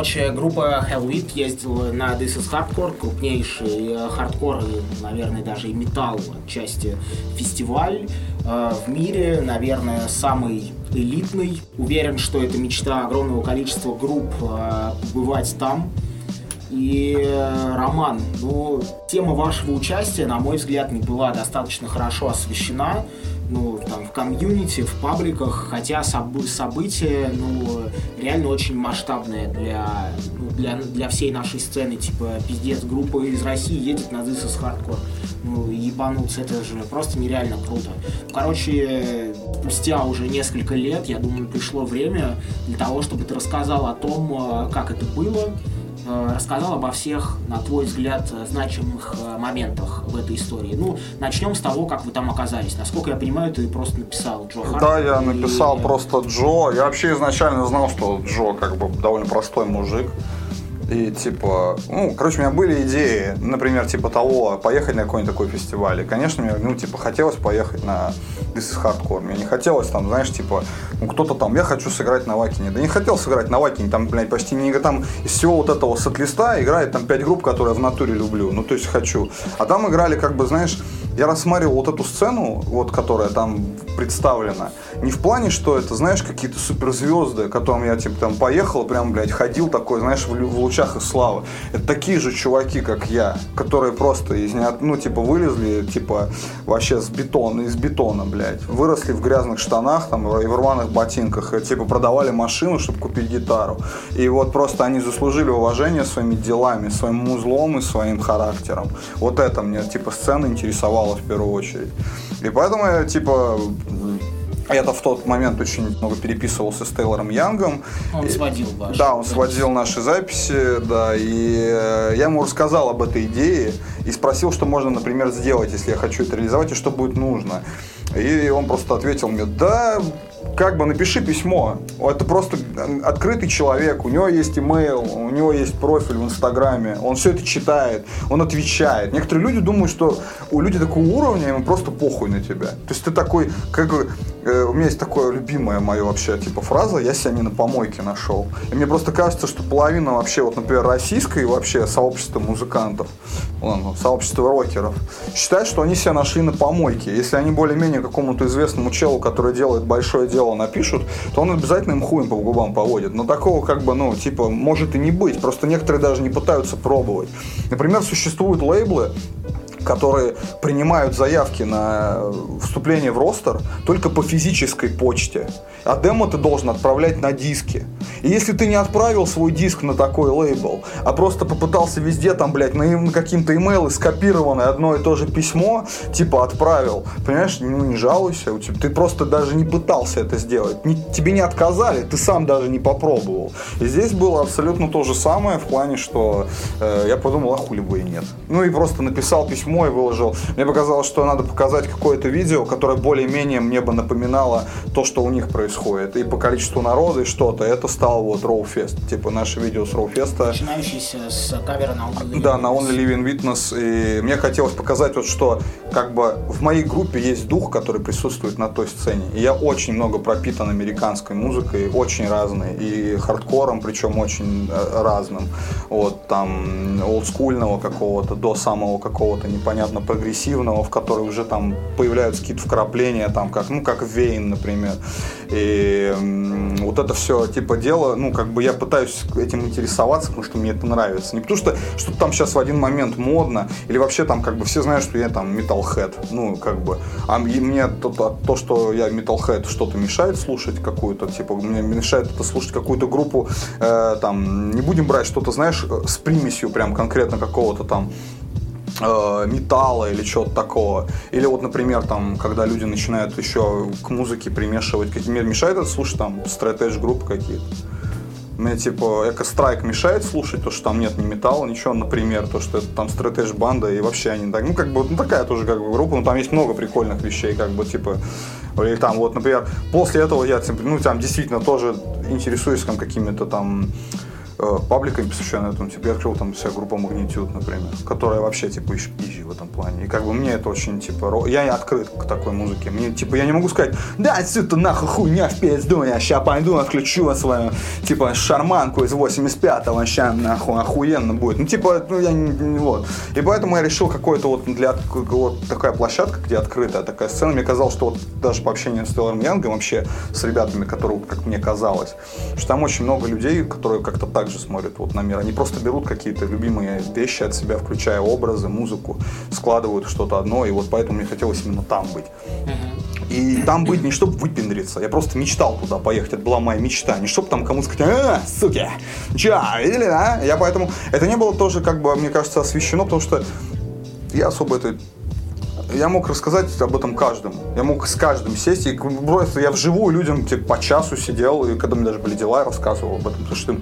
короче, группа Hellweed ездила на This Is Hardcore, крупнейший э, хардкор и, наверное, даже и металл отчасти фестиваль э, в мире, наверное, самый элитный. Уверен, что это мечта огромного количества групп э, бывать там. И э, Роман, ну, тема вашего участия, на мой взгляд, не была достаточно хорошо освещена ну, там, в комьюнити, в пабликах, хотя соб- событие, ну, реально очень масштабное для, ну, для, для всей нашей сцены, типа, пиздец, группа из России едет на This is Hardcore. Ну, ебануться, это же просто нереально круто. Короче, спустя уже несколько лет, я думаю, пришло время для того, чтобы ты рассказал о том, э, как это было, рассказал обо всех, на твой взгляд, значимых э, моментах в этой истории. Ну, начнем с того, как вы там оказались. Насколько я понимаю, ты просто написал Джо Харт. Да, я написал и... просто Джо. Я вообще изначально знал, что Джо как бы довольно простой мужик. И типа, ну, короче, у меня были идеи, например, типа того, поехать на какой-нибудь такой фестиваль. И, конечно, мне, ну, типа, хотелось поехать на This is Hardcore. Мне не хотелось там, знаешь, типа, ну, кто-то там, я хочу сыграть на Вакине. Да не хотел сыграть на Вакине, там, блядь, почти не там из всего вот этого сет-листа играет там пять групп, которые я в натуре люблю. Ну, то есть хочу. А там играли, как бы, знаешь, я рассматривал вот эту сцену, вот, которая там представлена, не в плане, что это, знаешь, какие-то суперзвезды, к которым я, типа, там поехал, прям, блядь, ходил такой, знаешь, в, в лучах и славы. Это такие же чуваки, как я, которые просто из не, ну, типа, вылезли, типа, вообще с бетона, из бетона, блядь. Выросли в грязных штанах, там, и в рваных ботинках, и, типа, продавали машину, чтобы купить гитару. И вот просто они заслужили уважение своими делами, своим музлом и своим характером. Вот это мне, типа, сцена интересовала в первую очередь. И поэтому я, типа, я-то в тот момент очень много переписывался с Тейлором Янгом. Он сводил ваши Да, он сводил наши записи, да, и э, я ему рассказал об этой идее и спросил, что можно, например, сделать, если я хочу это реализовать, и что будет нужно. И он просто ответил мне, да, как бы напиши письмо. Это просто открытый человек, у него есть имейл, у него есть профиль в Инстаграме, он все это читает, он отвечает. Некоторые люди думают, что у людей такого уровня, ему просто похуй на тебя. То есть ты такой, как у меня есть такое любимое мое вообще, типа, фраза, я себя не на помойке нашел. И мне просто кажется, что половина вообще, вот, например, российской вообще сообщества музыкантов, ладно, сообщества рокеров, считает, что они себя нашли на помойке. Если они более-менее какому-то известному челу, который делает большое дело, напишут, то он обязательно им хуем по губам поводит. Но такого как бы, ну, типа, может и не быть. Просто некоторые даже не пытаются пробовать. Например, существуют лейблы, которые принимают заявки на вступление в ростер только по физической почте. А демо ты должен отправлять на диски. И если ты не отправил свой диск на такой лейбл, а просто попытался везде там, блядь, на каким-то имейлы скопированное одно и то же письмо, типа отправил, понимаешь, ну не жалуйся, у тебя, ты просто даже не пытался это сделать. Не, тебе не отказали, ты сам даже не попробовал. И здесь было абсолютно то же самое в плане, что э, я подумал, а хули бы и нет. Ну и просто написал письмо письмо и выложил. Мне показалось, что надо показать какое-то видео, которое более-менее мне бы напоминало то, что у них происходит. И по количеству народа, и что-то. Это стал вот Роуфест. Типа наше видео с Роуфеста. Начинающийся с кавера на Only Living Да, на Only Living Witness. И мне хотелось показать вот, что как бы в моей группе есть дух, который присутствует на той сцене. И я очень много пропитан американской музыкой, очень разной. И хардкором, причем очень э, разным. Вот там олдскульного какого-то до самого какого-то не непонятно прогрессивного, в который уже там появляются какие-то вкрапления, там как, ну, как Вейн, например. И вот это все типа дело, ну, как бы я пытаюсь этим интересоваться, потому что мне это нравится. Не потому что что-то там сейчас в один момент модно, или вообще там как бы все знают, что я там металлхед, ну, как бы. А мне то, то что я металлхед, что-то мешает слушать какую-то, типа, мне мешает это слушать какую-то группу, э, там, не будем брать что-то, знаешь, с примесью прям конкретно какого-то там э, металла или чего-то такого. Или вот, например, там, когда люди начинают еще к музыке примешивать, какие мешает это слушать там стратеж группы какие-то. Мне типа Эко Страйк мешает слушать, то, что там нет ни металла, ничего, например, то, что это там стратеж банда, и вообще они так, ну, как бы, ну, такая тоже как бы группа, но там есть много прикольных вещей, как бы, типа, или там, вот, например, после этого я, типа, ну, там, действительно тоже интересуюсь там какими-то там э, пабликами, посвященными этому. Типа, я открыл там вся группа Магнитюд, например, которая вообще, типа, еще изи в этом плане. И как бы мне это очень, типа, ро- я открыт к такой музыке. Мне, типа, я не могу сказать, да, отсюда нахуй хуйня в пизду, я ща пойду, отключу свою, типа, шарманку из 85-го, ща нахуй охуенно будет. Ну, типа, ну, я не, не- вот. И поэтому я решил какой-то вот для вот такая площадка, где открытая такая сцена. Мне казалось, что вот даже по общению с Тейлором Янгом, вообще с ребятами, которые, как мне казалось, что там очень много людей, которые как-то так же смотрят вот на мир. Они просто берут какие-то любимые вещи от себя, включая образы, музыку, складывают что-то одно, и вот поэтому мне хотелось именно там быть. И там быть не чтобы выпендриться, я просто мечтал туда поехать, это была моя мечта, не чтобы там кому сказать, а, суки, чё, видели, а? Я поэтому, это не было тоже, как бы, мне кажется, освещено, потому что я особо это я мог рассказать об этом каждому. Я мог с каждым сесть. И просто я вживую людям типа, по часу сидел, и когда меня даже были дела, я рассказывал об этом, потому что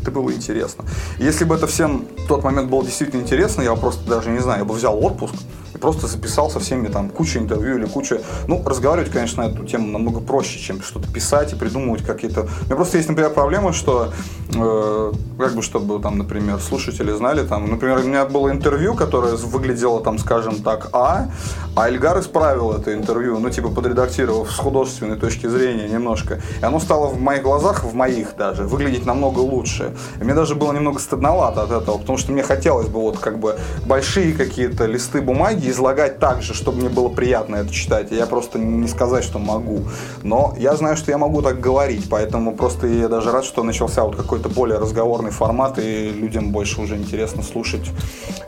это было интересно. Если бы это всем в тот момент было действительно интересно, я просто даже не знаю, я бы взял отпуск просто записал со всеми там кучу интервью или кучу... Ну, разговаривать, конечно, на эту тему намного проще, чем что-то писать и придумывать какие-то... У меня просто есть, например, проблема, что э, как бы, чтобы там, например, слушатели знали, там, например, у меня было интервью, которое выглядело там, скажем так, А, а Эльгар исправил это интервью, ну, типа, подредактировав с художественной точки зрения немножко. И оно стало в моих глазах, в моих даже, выглядеть намного лучше. И мне даже было немного стыдновато от этого, потому что мне хотелось бы вот как бы большие какие-то листы бумаги излагать так же, чтобы мне было приятно это читать. Я просто не сказать, что могу. Но я знаю, что я могу так говорить, поэтому просто я даже рад, что начался вот какой-то более разговорный формат, и людям больше уже интересно слушать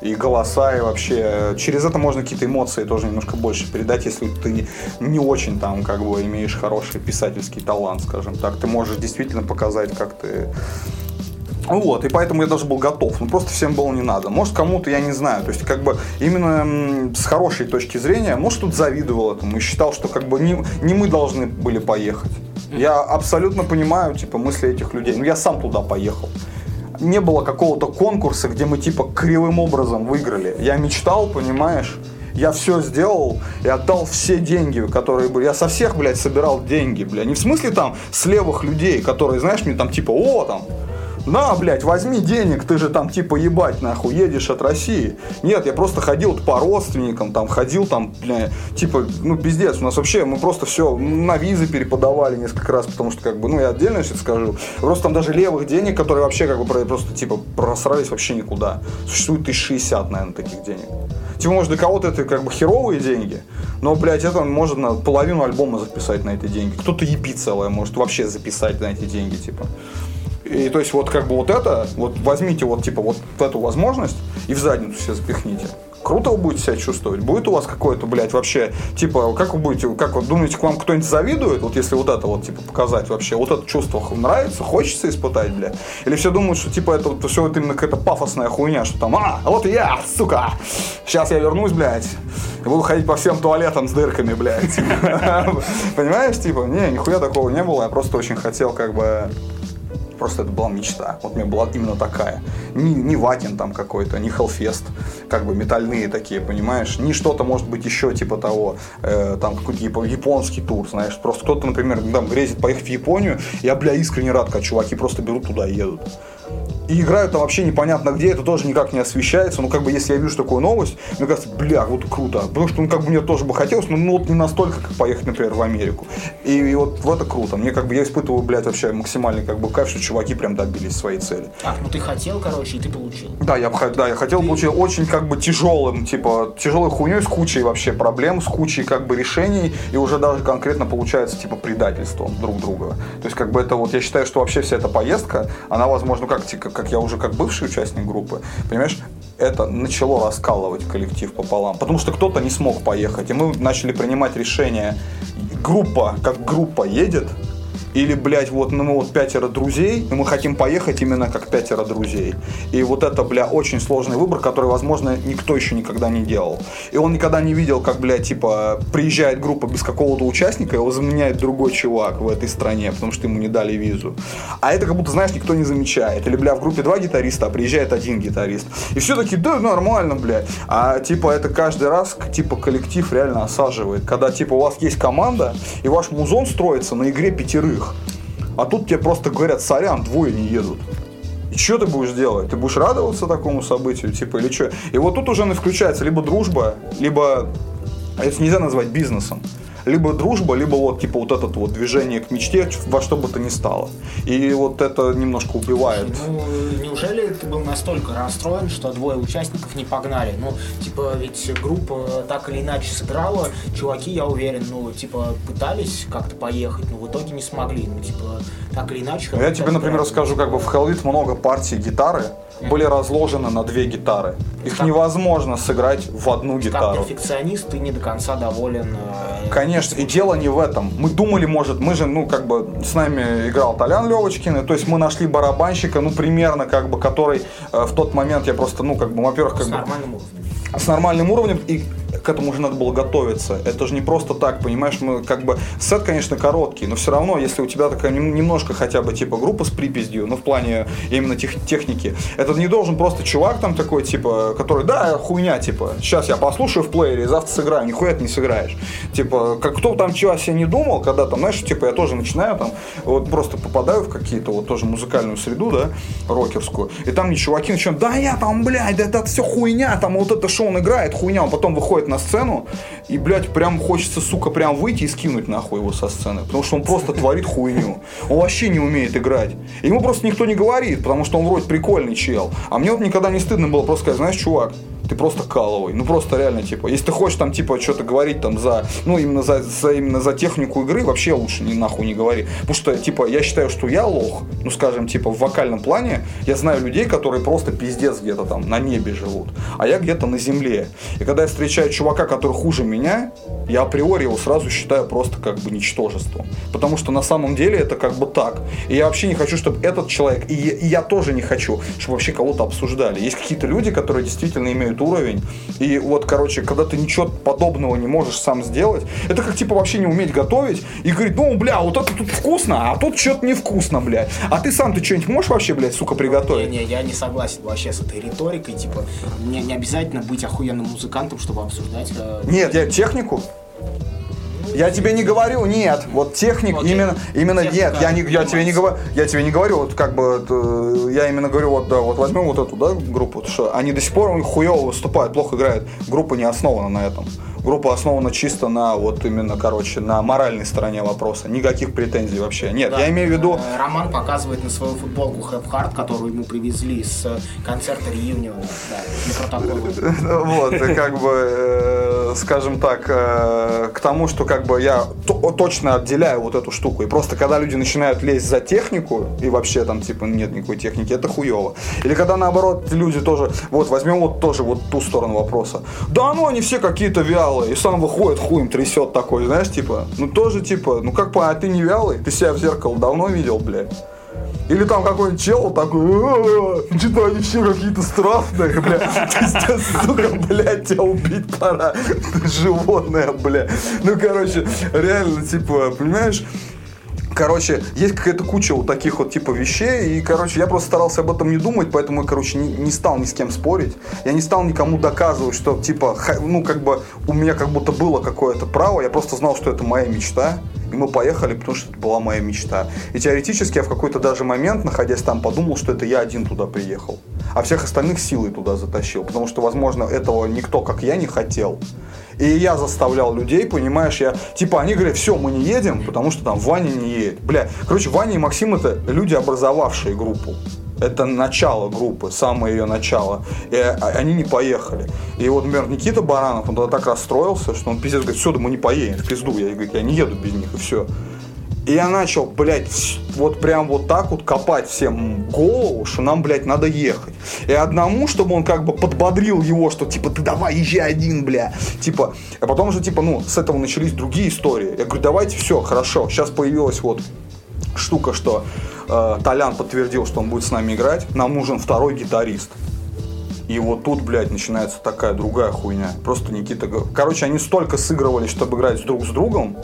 и голоса, и вообще через это можно какие-то эмоции тоже немножко больше передать, если ты не очень там как бы имеешь хороший писательский талант, скажем так. Ты можешь действительно показать, как ты вот, и поэтому я даже был готов. Ну, просто всем было не надо. Может, кому-то, я не знаю. То есть, как бы, именно с хорошей точки зрения, может, тут завидовал этому и считал, что, как бы, не, не мы должны были поехать. Я абсолютно понимаю, типа, мысли этих людей. Ну, я сам туда поехал. Не было какого-то конкурса, где мы, типа, кривым образом выиграли. Я мечтал, понимаешь? Я все сделал и отдал все деньги, которые были. Я со всех, блядь, собирал деньги, блядь. Не в смысле там с левых людей, которые, знаешь, мне там типа, о, там, на, блядь, возьми денег, ты же там типа ебать нахуй едешь от России. Нет, я просто ходил по родственникам, там ходил там, бля, типа, ну пиздец, у нас вообще, мы просто все на визы переподавали несколько раз, потому что как бы, ну я отдельно сейчас скажу, просто там даже левых денег, которые вообще как бы про- просто типа просрались вообще никуда. Существует 1060, наверное, таких денег. Типа, может, для кого-то это как бы херовые деньги, но, блядь, это можно половину альбома записать на эти деньги. Кто-то епи целое может вообще записать на эти деньги, типа. И то есть вот как бы вот это, вот возьмите вот типа вот эту возможность и в задницу все запихните. Круто вы будете себя чувствовать? Будет у вас какое-то, блядь, вообще, типа, как вы будете, как вы думаете, к вам кто-нибудь завидует, вот если вот это вот, типа, показать вообще, вот это чувство нравится, хочется испытать, бля? Или все думают, что, типа, это вот все вот именно какая-то пафосная хуйня, что там, а, вот я, сука, сейчас я вернусь, блядь, и буду ходить по всем туалетам с дырками, блядь. Понимаешь, типа, не, нихуя такого не было, я просто очень хотел, как бы, Просто это была мечта. Вот у меня была именно такая. Не, не Ватин там какой-то, не Hellfest, как бы метальные такие, понимаешь? Не что-то, может быть, еще типа того, э, там какой-то япо- японский тур, знаешь. Просто кто-то, например, там грезит поехать в Японию, я, бля, искренне рад, когда чуваки просто берут туда и едут. И играют там вообще непонятно где, это тоже никак не освещается. Ну, как бы, если я вижу такую новость, мне кажется, бля, вот круто. Потому что, ну, как бы, мне тоже бы хотелось, но ну, вот не настолько, как поехать, например, в Америку. И, и вот в это круто. Мне, как бы, я испытываю, блядь, вообще максимальный, как бы, кайф, что чуваки прям добились своей цели. А, ну ты хотел, короче, и ты получил. Да, я, да, я хотел получить очень как бы тяжелым, типа, тяжелой хуйней с кучей вообще проблем, с кучей как бы решений, и уже даже конкретно получается типа предательством друг друга. То есть как бы это вот, я считаю, что вообще вся эта поездка, она, возможно, как, ти- как я уже как бывший участник группы, понимаешь, это начало раскалывать коллектив пополам. Потому что кто-то не смог поехать, и мы начали принимать решение, группа как группа едет, или, блядь, вот ну, мы вот пятеро друзей, и мы хотим поехать именно как пятеро друзей. И вот это, бля, очень сложный выбор, который, возможно, никто еще никогда не делал. И он никогда не видел, как, блядь, типа, приезжает группа без какого-то участника, его заменяет другой чувак в этой стране, потому что ему не дали визу. А это как будто, знаешь, никто не замечает. Или, бля, в группе два гитариста, а приезжает один гитарист. И все таки да, нормально, блядь. А, типа, это каждый раз, типа, коллектив реально осаживает. Когда, типа, у вас есть команда, и ваш музон строится на игре пятерых. А тут тебе просто говорят, сорян, двое не едут. И что ты будешь делать? Ты будешь радоваться такому событию, типа, или что? И вот тут уже включается либо дружба, либо а это нельзя назвать бизнесом либо дружба, либо вот типа вот это вот движение к мечте во что бы то ни стало. И вот это немножко убивает. Ну, неужели ты был настолько расстроен, что двое участников не погнали? Ну, типа, ведь группа так или иначе сыграла, чуваки, я уверен, ну, типа, пытались как-то поехать, но в итоге не смогли. Ну, типа, так или иначе. Ну, я тебе, например, расскажу, как бы в Hellwit много партий гитары были разложены на две гитары. Их как... невозможно сыграть в одну гитару. Как перфекционист ты не до конца доволен. Э, Конечно, и дело не в этом. Мы думали, может, мы же, ну, как бы, с нами играл Толян Левочкин, то есть мы нашли барабанщика, ну, примерно, как бы, который э, в тот момент я просто, ну, как бы, во-первых, как с бы... нормальным уровнем. С нормальным уровнем, и к этому уже надо было готовиться. Это же не просто так, понимаешь, мы как бы сет, конечно, короткий, но все равно, если у тебя такая немножко хотя бы типа группа с припиздью, ну в плане именно тех, техники, это не должен просто чувак там такой типа, который, да, хуйня, типа, сейчас я послушаю в плеере, завтра сыграю, нихуя ты не сыграешь. Типа, как кто там чего себе не думал, когда там, знаешь, типа я тоже начинаю там, вот просто попадаю в какие-то вот тоже музыкальную среду, да, рокерскую, и там не чуваки начинают, да я там, блядь, да это все хуйня, там вот это что он играет, хуйня, он потом выходит на сцену, и, блядь, прям хочется, сука, прям выйти и скинуть нахуй его со сцены. Потому что он просто творит хуйню. Он вообще не умеет играть. Ему просто никто не говорит, потому что он вроде прикольный чел. А мне вот никогда не стыдно было просто сказать, знаешь, чувак, ты просто каловый. Ну просто реально, типа, если ты хочешь там, типа, что-то говорить там за, ну, именно за, за, именно за технику игры, вообще лучше ни нахуй не говори. Потому что, типа, я считаю, что я лох, ну, скажем, типа, в вокальном плане, я знаю людей, которые просто пиздец где-то там на небе живут, а я где-то на земле. И когда я встречаю чувака, который хуже меня, я априори его сразу считаю просто как бы ничтожеством. Потому что на самом деле это как бы так. И я вообще не хочу, чтобы этот человек, и и я тоже не хочу, чтобы вообще кого-то обсуждали. Есть какие-то люди, которые действительно имеют уровень. И вот, короче, когда ты ничего подобного не можешь сам сделать, это как типа вообще не уметь готовить и говорить, ну, бля, вот это тут вкусно, а тут что-то невкусно, блядь. А ты сам ты что-нибудь можешь вообще, блядь, сука, приготовить? Не, не, я не согласен вообще с этой риторикой, типа, мне не обязательно быть охуенным музыкантом, чтобы обсуждать. Э, Нет, я технику. Я тебе не говорю, нет, вот техник Окей. именно, именно Техника. нет, я не, я тебе не говорю, я тебе не говорю, вот как бы, это, я именно говорю, вот да, вот возьмем вот эту, да, группу, что они до сих пор хуево выступают, плохо играют, группа не основана на этом группа основана чисто на вот именно, короче, на моральной стороне вопроса. Никаких претензий вообще. Нет, да. я имею в виду... Э, Роман показывает на свою футболку Have Heart, которую ему привезли с концерта Реюниона. Да, Вот, как бы, э, скажем так, э, к тому, что как бы я точно отделяю вот эту штуку. И просто когда люди начинают лезть за технику, и вообще там типа нет никакой техники, это хуево. Или когда наоборот люди тоже, вот возьмем вот тоже вот ту сторону вопроса. Да ну они все какие-то вялые вялый, и сам выходит, хуем трясет такой, знаешь, типа, ну тоже типа, ну как понять, ты не вялый, ты себя в зеркало давно видел, блядь. Или там какой-нибудь чел такой, что-то они все какие-то страшные, бля. Сука, блядь, тебя убить пора. Животное, бля. Ну, короче, реально, типа, понимаешь, Короче, есть какая-то куча вот таких вот типа вещей, и, короче, я просто старался об этом не думать, поэтому я, короче, не, не стал ни с кем спорить. Я не стал никому доказывать, что, типа, ну, как бы, у меня как будто было какое-то право, я просто знал, что это моя мечта, и мы поехали, потому что это была моя мечта. И теоретически я в какой-то даже момент, находясь там, подумал, что это я один туда приехал, а всех остальных силой туда затащил, потому что, возможно, этого никто, как я, не хотел. И я заставлял людей, понимаешь, я, типа, они говорят, все, мы не едем, потому что там Ваня не едет. Бля, короче, Ваня и Максим это люди, образовавшие группу. Это начало группы, самое ее начало. И они не поехали. И вот, например, Никита Баранов, он тогда так расстроился, что он пиздец говорит, все, да мы не поедем, в пизду. Я говорю, я не еду без них, и все. И я начал, блядь, вот прям вот так вот копать всем голову, что нам, блядь, надо ехать. И одному, чтобы он как бы подбодрил его, что типа ты давай езжай один, бля. Типа, а потом уже типа, ну, с этого начались другие истории. Я говорю, давайте все, хорошо. Сейчас появилась вот штука, что э, Толян подтвердил, что он будет с нами играть. Нам нужен второй гитарист. И вот тут, блядь, начинается такая другая хуйня. Просто Никита... Короче, они столько сыгрывали, чтобы играть друг с другом,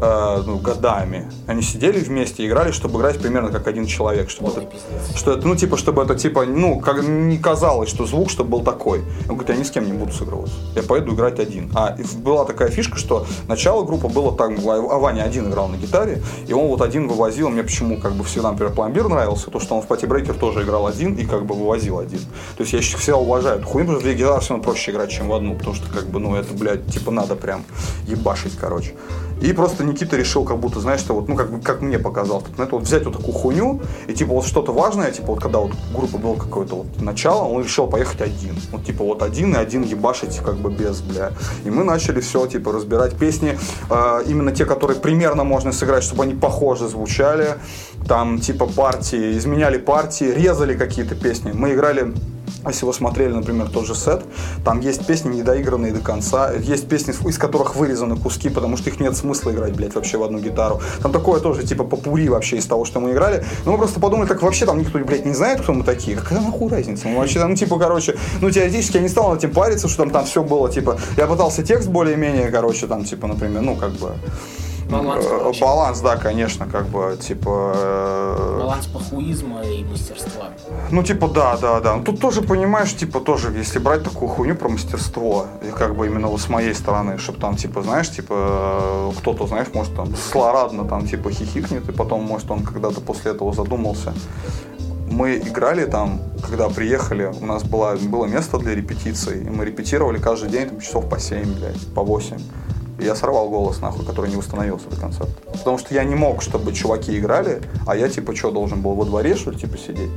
э, ну, годами. Они сидели вместе, играли, чтобы играть примерно как один человек. Чтобы Полный это, пиздец. что это, ну, типа, чтобы это, типа, ну, как не казалось, что звук, чтобы был такой. Он говорит, я ни с кем не буду сыгрываться. Я поеду играть один. А была такая фишка, что начало группы было так, а Ваня один играл на гитаре, и он вот один вывозил. Мне почему, как бы, всегда, например, пломбир нравился, то, что он в Пати Брейкер тоже играл один и, как бы, вывозил один. То есть я всегда уважаю эту хуйню, потому что две гитары все равно проще играть, чем в одну, потому что, как бы, ну, это, блядь, типа, надо прям ебашить, короче. И просто Никита решил, как будто, знаешь, что вот, ну, как, как мне показалось, на это вот взять вот такую хуйню, и типа вот что-то важное, типа вот когда вот у группы было какое-то вот начало, он решил поехать один. Вот типа вот один и один ебашить как бы без, бля. И мы начали все, типа, разбирать песни, э, именно те, которые примерно можно сыграть, чтобы они похоже звучали. Там типа партии, изменяли партии, резали какие-то песни. Мы играли если вы смотрели, например, тот же сет, там есть песни недоигранные до конца, есть песни, из которых вырезаны куски, потому что их нет смысла играть, блядь, вообще в одну гитару. Там такое тоже, типа, попури вообще из того, что мы играли. Но мы просто подумали, так вообще там никто, блядь, не знает, кто мы такие. Какая нахуй разница? Мы вообще ну, типа, короче, ну, теоретически я не стал над этим париться, что там, там все было, типа, я пытался текст более-менее, короче, там, типа, например, ну, как бы... Баланс, э, короче. баланс, да, конечно, как бы, типа... э, Баланс похуизма и мастерства. ну, типа, да, да, да. Ну, Тут тоже, понимаешь, типа, тоже, если брать такую хуйню про мастерство, и как бы именно вот с моей стороны, чтобы там, типа, знаешь, типа, э, кто-то, знаешь, может там злорадно там, типа, хихикнет, и потом, может, он когда-то после этого задумался. Мы играли там, когда приехали, у нас было, было место для репетиций, и мы репетировали каждый день там, часов по 7, блядь, по 8. Я сорвал голос, нахуй, который не восстановился до концерта. Потому что я не мог, чтобы чуваки играли, а я, типа, что, должен был во дворе, что ли, типа, сидеть?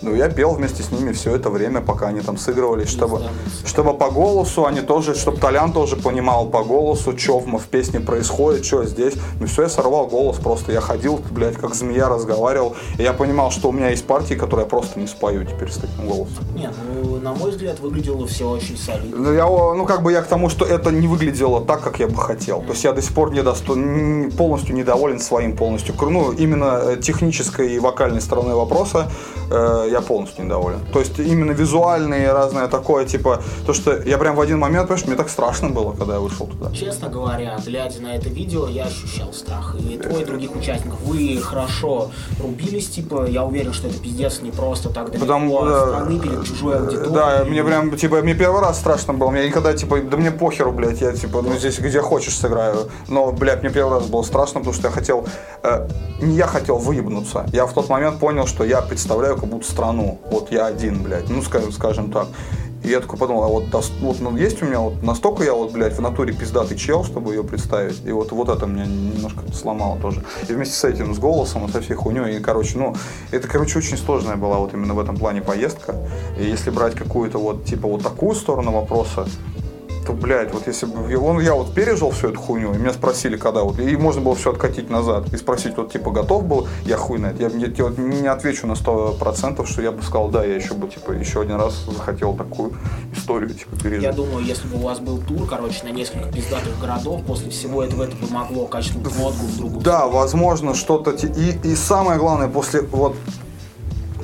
Ну, я пел вместе с ними все это время, пока они там сыгрывались, чтобы, чтобы по голосу они тоже, чтобы Толян тоже понимал по голосу, что в, в песне происходит, что здесь. Ну, все, я сорвал голос просто. Я ходил, блядь, как змея разговаривал. И я понимал, что у меня есть партии, которые я просто не спою теперь с таким голосом. Нет, ну, на мой взгляд, выглядело все очень солидно. Ну, я, ну, как бы я к тому, что это не выглядело так, как я бы хотел. То есть я до сих пор не досто- полностью недоволен своим полностью. Ну, именно э, технической и вокальной стороной вопроса э, я полностью недоволен. То есть именно визуальные разное такое, типа, то, что я прям в один момент, понимаешь, мне так страшно было, когда я вышел туда. Честно говоря, глядя на это видео, я ощущал страх. И твой, и других участников. Вы хорошо рубились, типа, я уверен, что это пиздец не просто так далеко Потому, от страны перед чужой аудиторией. Да, мне прям, типа, мне первый раз страшно было. Мне никогда, типа, да мне похеру, блядь, я, типа, ну, здесь где хочешь сыграю. Но, блядь, мне первый раз было страшно, потому что я хотел, э, не я хотел выебнуться. Я в тот момент понял, что я представляю как будто страну. Вот я один, блядь, ну, скажем, скажем так. И я такой подумал, а вот, вот ну, есть у меня вот настолько я вот, блядь, в натуре пиздатый чел, чтобы ее представить. И вот, вот это меня немножко сломало тоже. И вместе с этим, с голосом, и со всей хуйней. И, короче, ну, это, короче, очень сложная была вот именно в этом плане поездка. И если брать какую-то вот, типа, вот такую сторону вопроса, то, блядь, вот если бы он, я вот пережил всю эту хуйню, и меня спросили, когда вот, и можно было все откатить назад, и спросить, вот, типа, готов был, я хуй на это, я, я, я вот не отвечу на 100%, что я бы сказал, да, я еще бы, типа, еще один раз захотел такую историю, типа, пережить. Я думаю, если бы у вас был тур, короче, на несколько пиздатых городов, после всего этого это бы могло качнуть водку в другую Да, возможно, что-то... И, и самое главное, после вот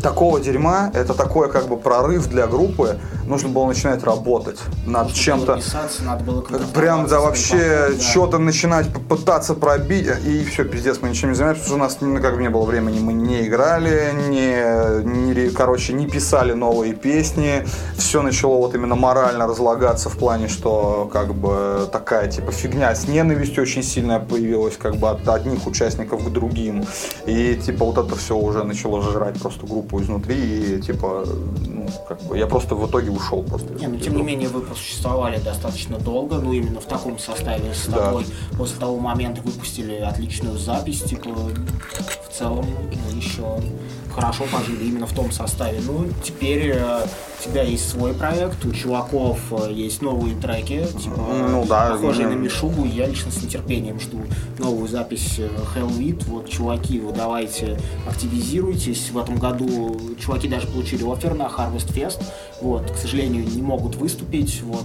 такого дерьма, это такой как бы прорыв для группы, нужно было начинать работать над чем-то. надо было Прям, да, вообще, да. что-то начинать пытаться пробить, и все, пиздец, мы ничем не занимались, потому что у нас ну, как бы не было времени, мы не играли, не, не короче, не писали новые песни, все начало вот именно морально разлагаться в плане, что как бы такая типа фигня с ненавистью очень сильная появилась, как бы от одних участников к другим, и типа вот это все уже начало жрать просто группу изнутри, и типа, ну, как бы, я просто в итоге ушел просто. Не, ну тем не менее вы просуществовали достаточно долго, ну именно в таком составе с Да. тобой. После того момента выпустили отличную запись, типа в целом ну, еще хорошо пожили именно в том составе. Ну, теперь э, у тебя есть свой проект, у чуваков э, есть новые треки, типа Ну да, похожие ну, на Мишугу. Я лично с нетерпением жду новую запись э, Hellwit. Вот, чуваки, вы давайте активизируйтесь. В этом году чуваки даже получили офер на Harvest Fest. Вот, к сожалению, не могут выступить. Вот,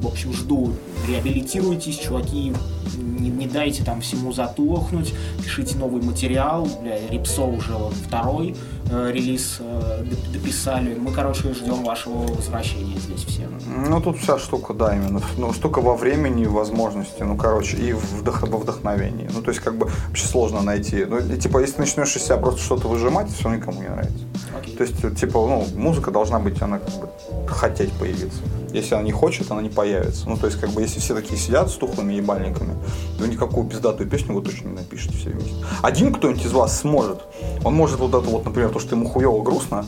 в общем, жду. Реабилитируйтесь, чуваки, не, не дайте там всему затухнуть, пишите новый материал, бля, Рипсо уже вот второй, э, релиз э, дописали. Мы, короче, ждем вашего возвращения здесь все. Ну, тут вся штука, да, именно. Ну, штука во времени возможности, ну, короче, и вдох... во вдохновении. Ну, то есть, как бы, вообще сложно найти. Ну, и, типа, если начнешь из себя просто что-то выжимать, все никому не нравится. Okay. То есть, типа, ну, музыка должна быть, она как бы хотеть появиться. Если она не хочет, она не появится. Ну, то есть, как бы, если все такие сидят с тухлыми ебальниками, то никакую пиздатую песню вы точно не напишете все вместе. Один кто-нибудь из вас сможет. Он может вот это вот, например, то, что ему хуево грустно,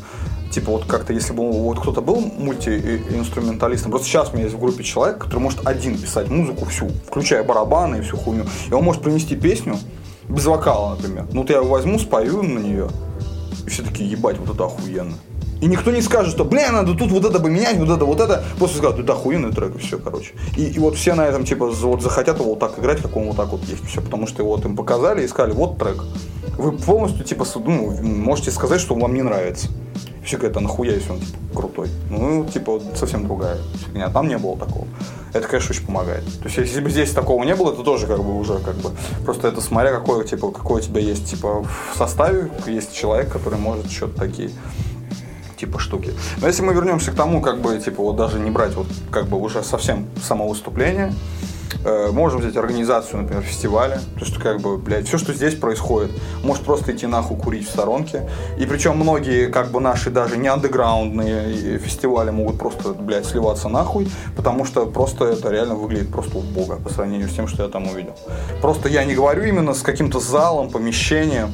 типа вот как-то, если бы вот кто-то был мультиинструменталистом, просто сейчас у меня есть в группе человек, который может один писать музыку всю, включая барабаны и всю хуйню, и он может принести песню без вокала, например. Ну, вот я его возьму, спою на нее, и все таки ебать, вот это охуенно. И никто не скажет, что, бля, надо тут вот это поменять, вот это, вот это. Просто скажут, это охуенный трек, и все, короче. И, и вот все на этом, типа, вот захотят его вот так играть, как он вот так вот есть. Все, потому что его вот им показали и сказали, вот трек. Вы полностью, типа, ну, можете сказать, что он вам не нравится. Все говорят, а нахуя, если он, типа, крутой. Ну, типа, совсем другая фигня. Там не было такого. Это, конечно, очень помогает. То есть, если бы здесь такого не было, то тоже, как бы, уже, как бы, просто это смотря какой, типа, какой у тебя есть, типа, в составе, есть человек, который может что-то такие типа штуки. Но если мы вернемся к тому, как бы, типа, вот даже не брать вот как бы уже совсем само выступление, э, можем взять организацию, например, фестиваля. То есть, как бы, блядь, все, что здесь происходит, может просто идти нахуй курить в сторонке. И причем многие, как бы, наши даже не андеграундные фестивали могут просто, блядь, сливаться нахуй, потому что просто это реально выглядит просто убого по сравнению с тем, что я там увидел. Просто я не говорю именно с каким-то залом, помещением,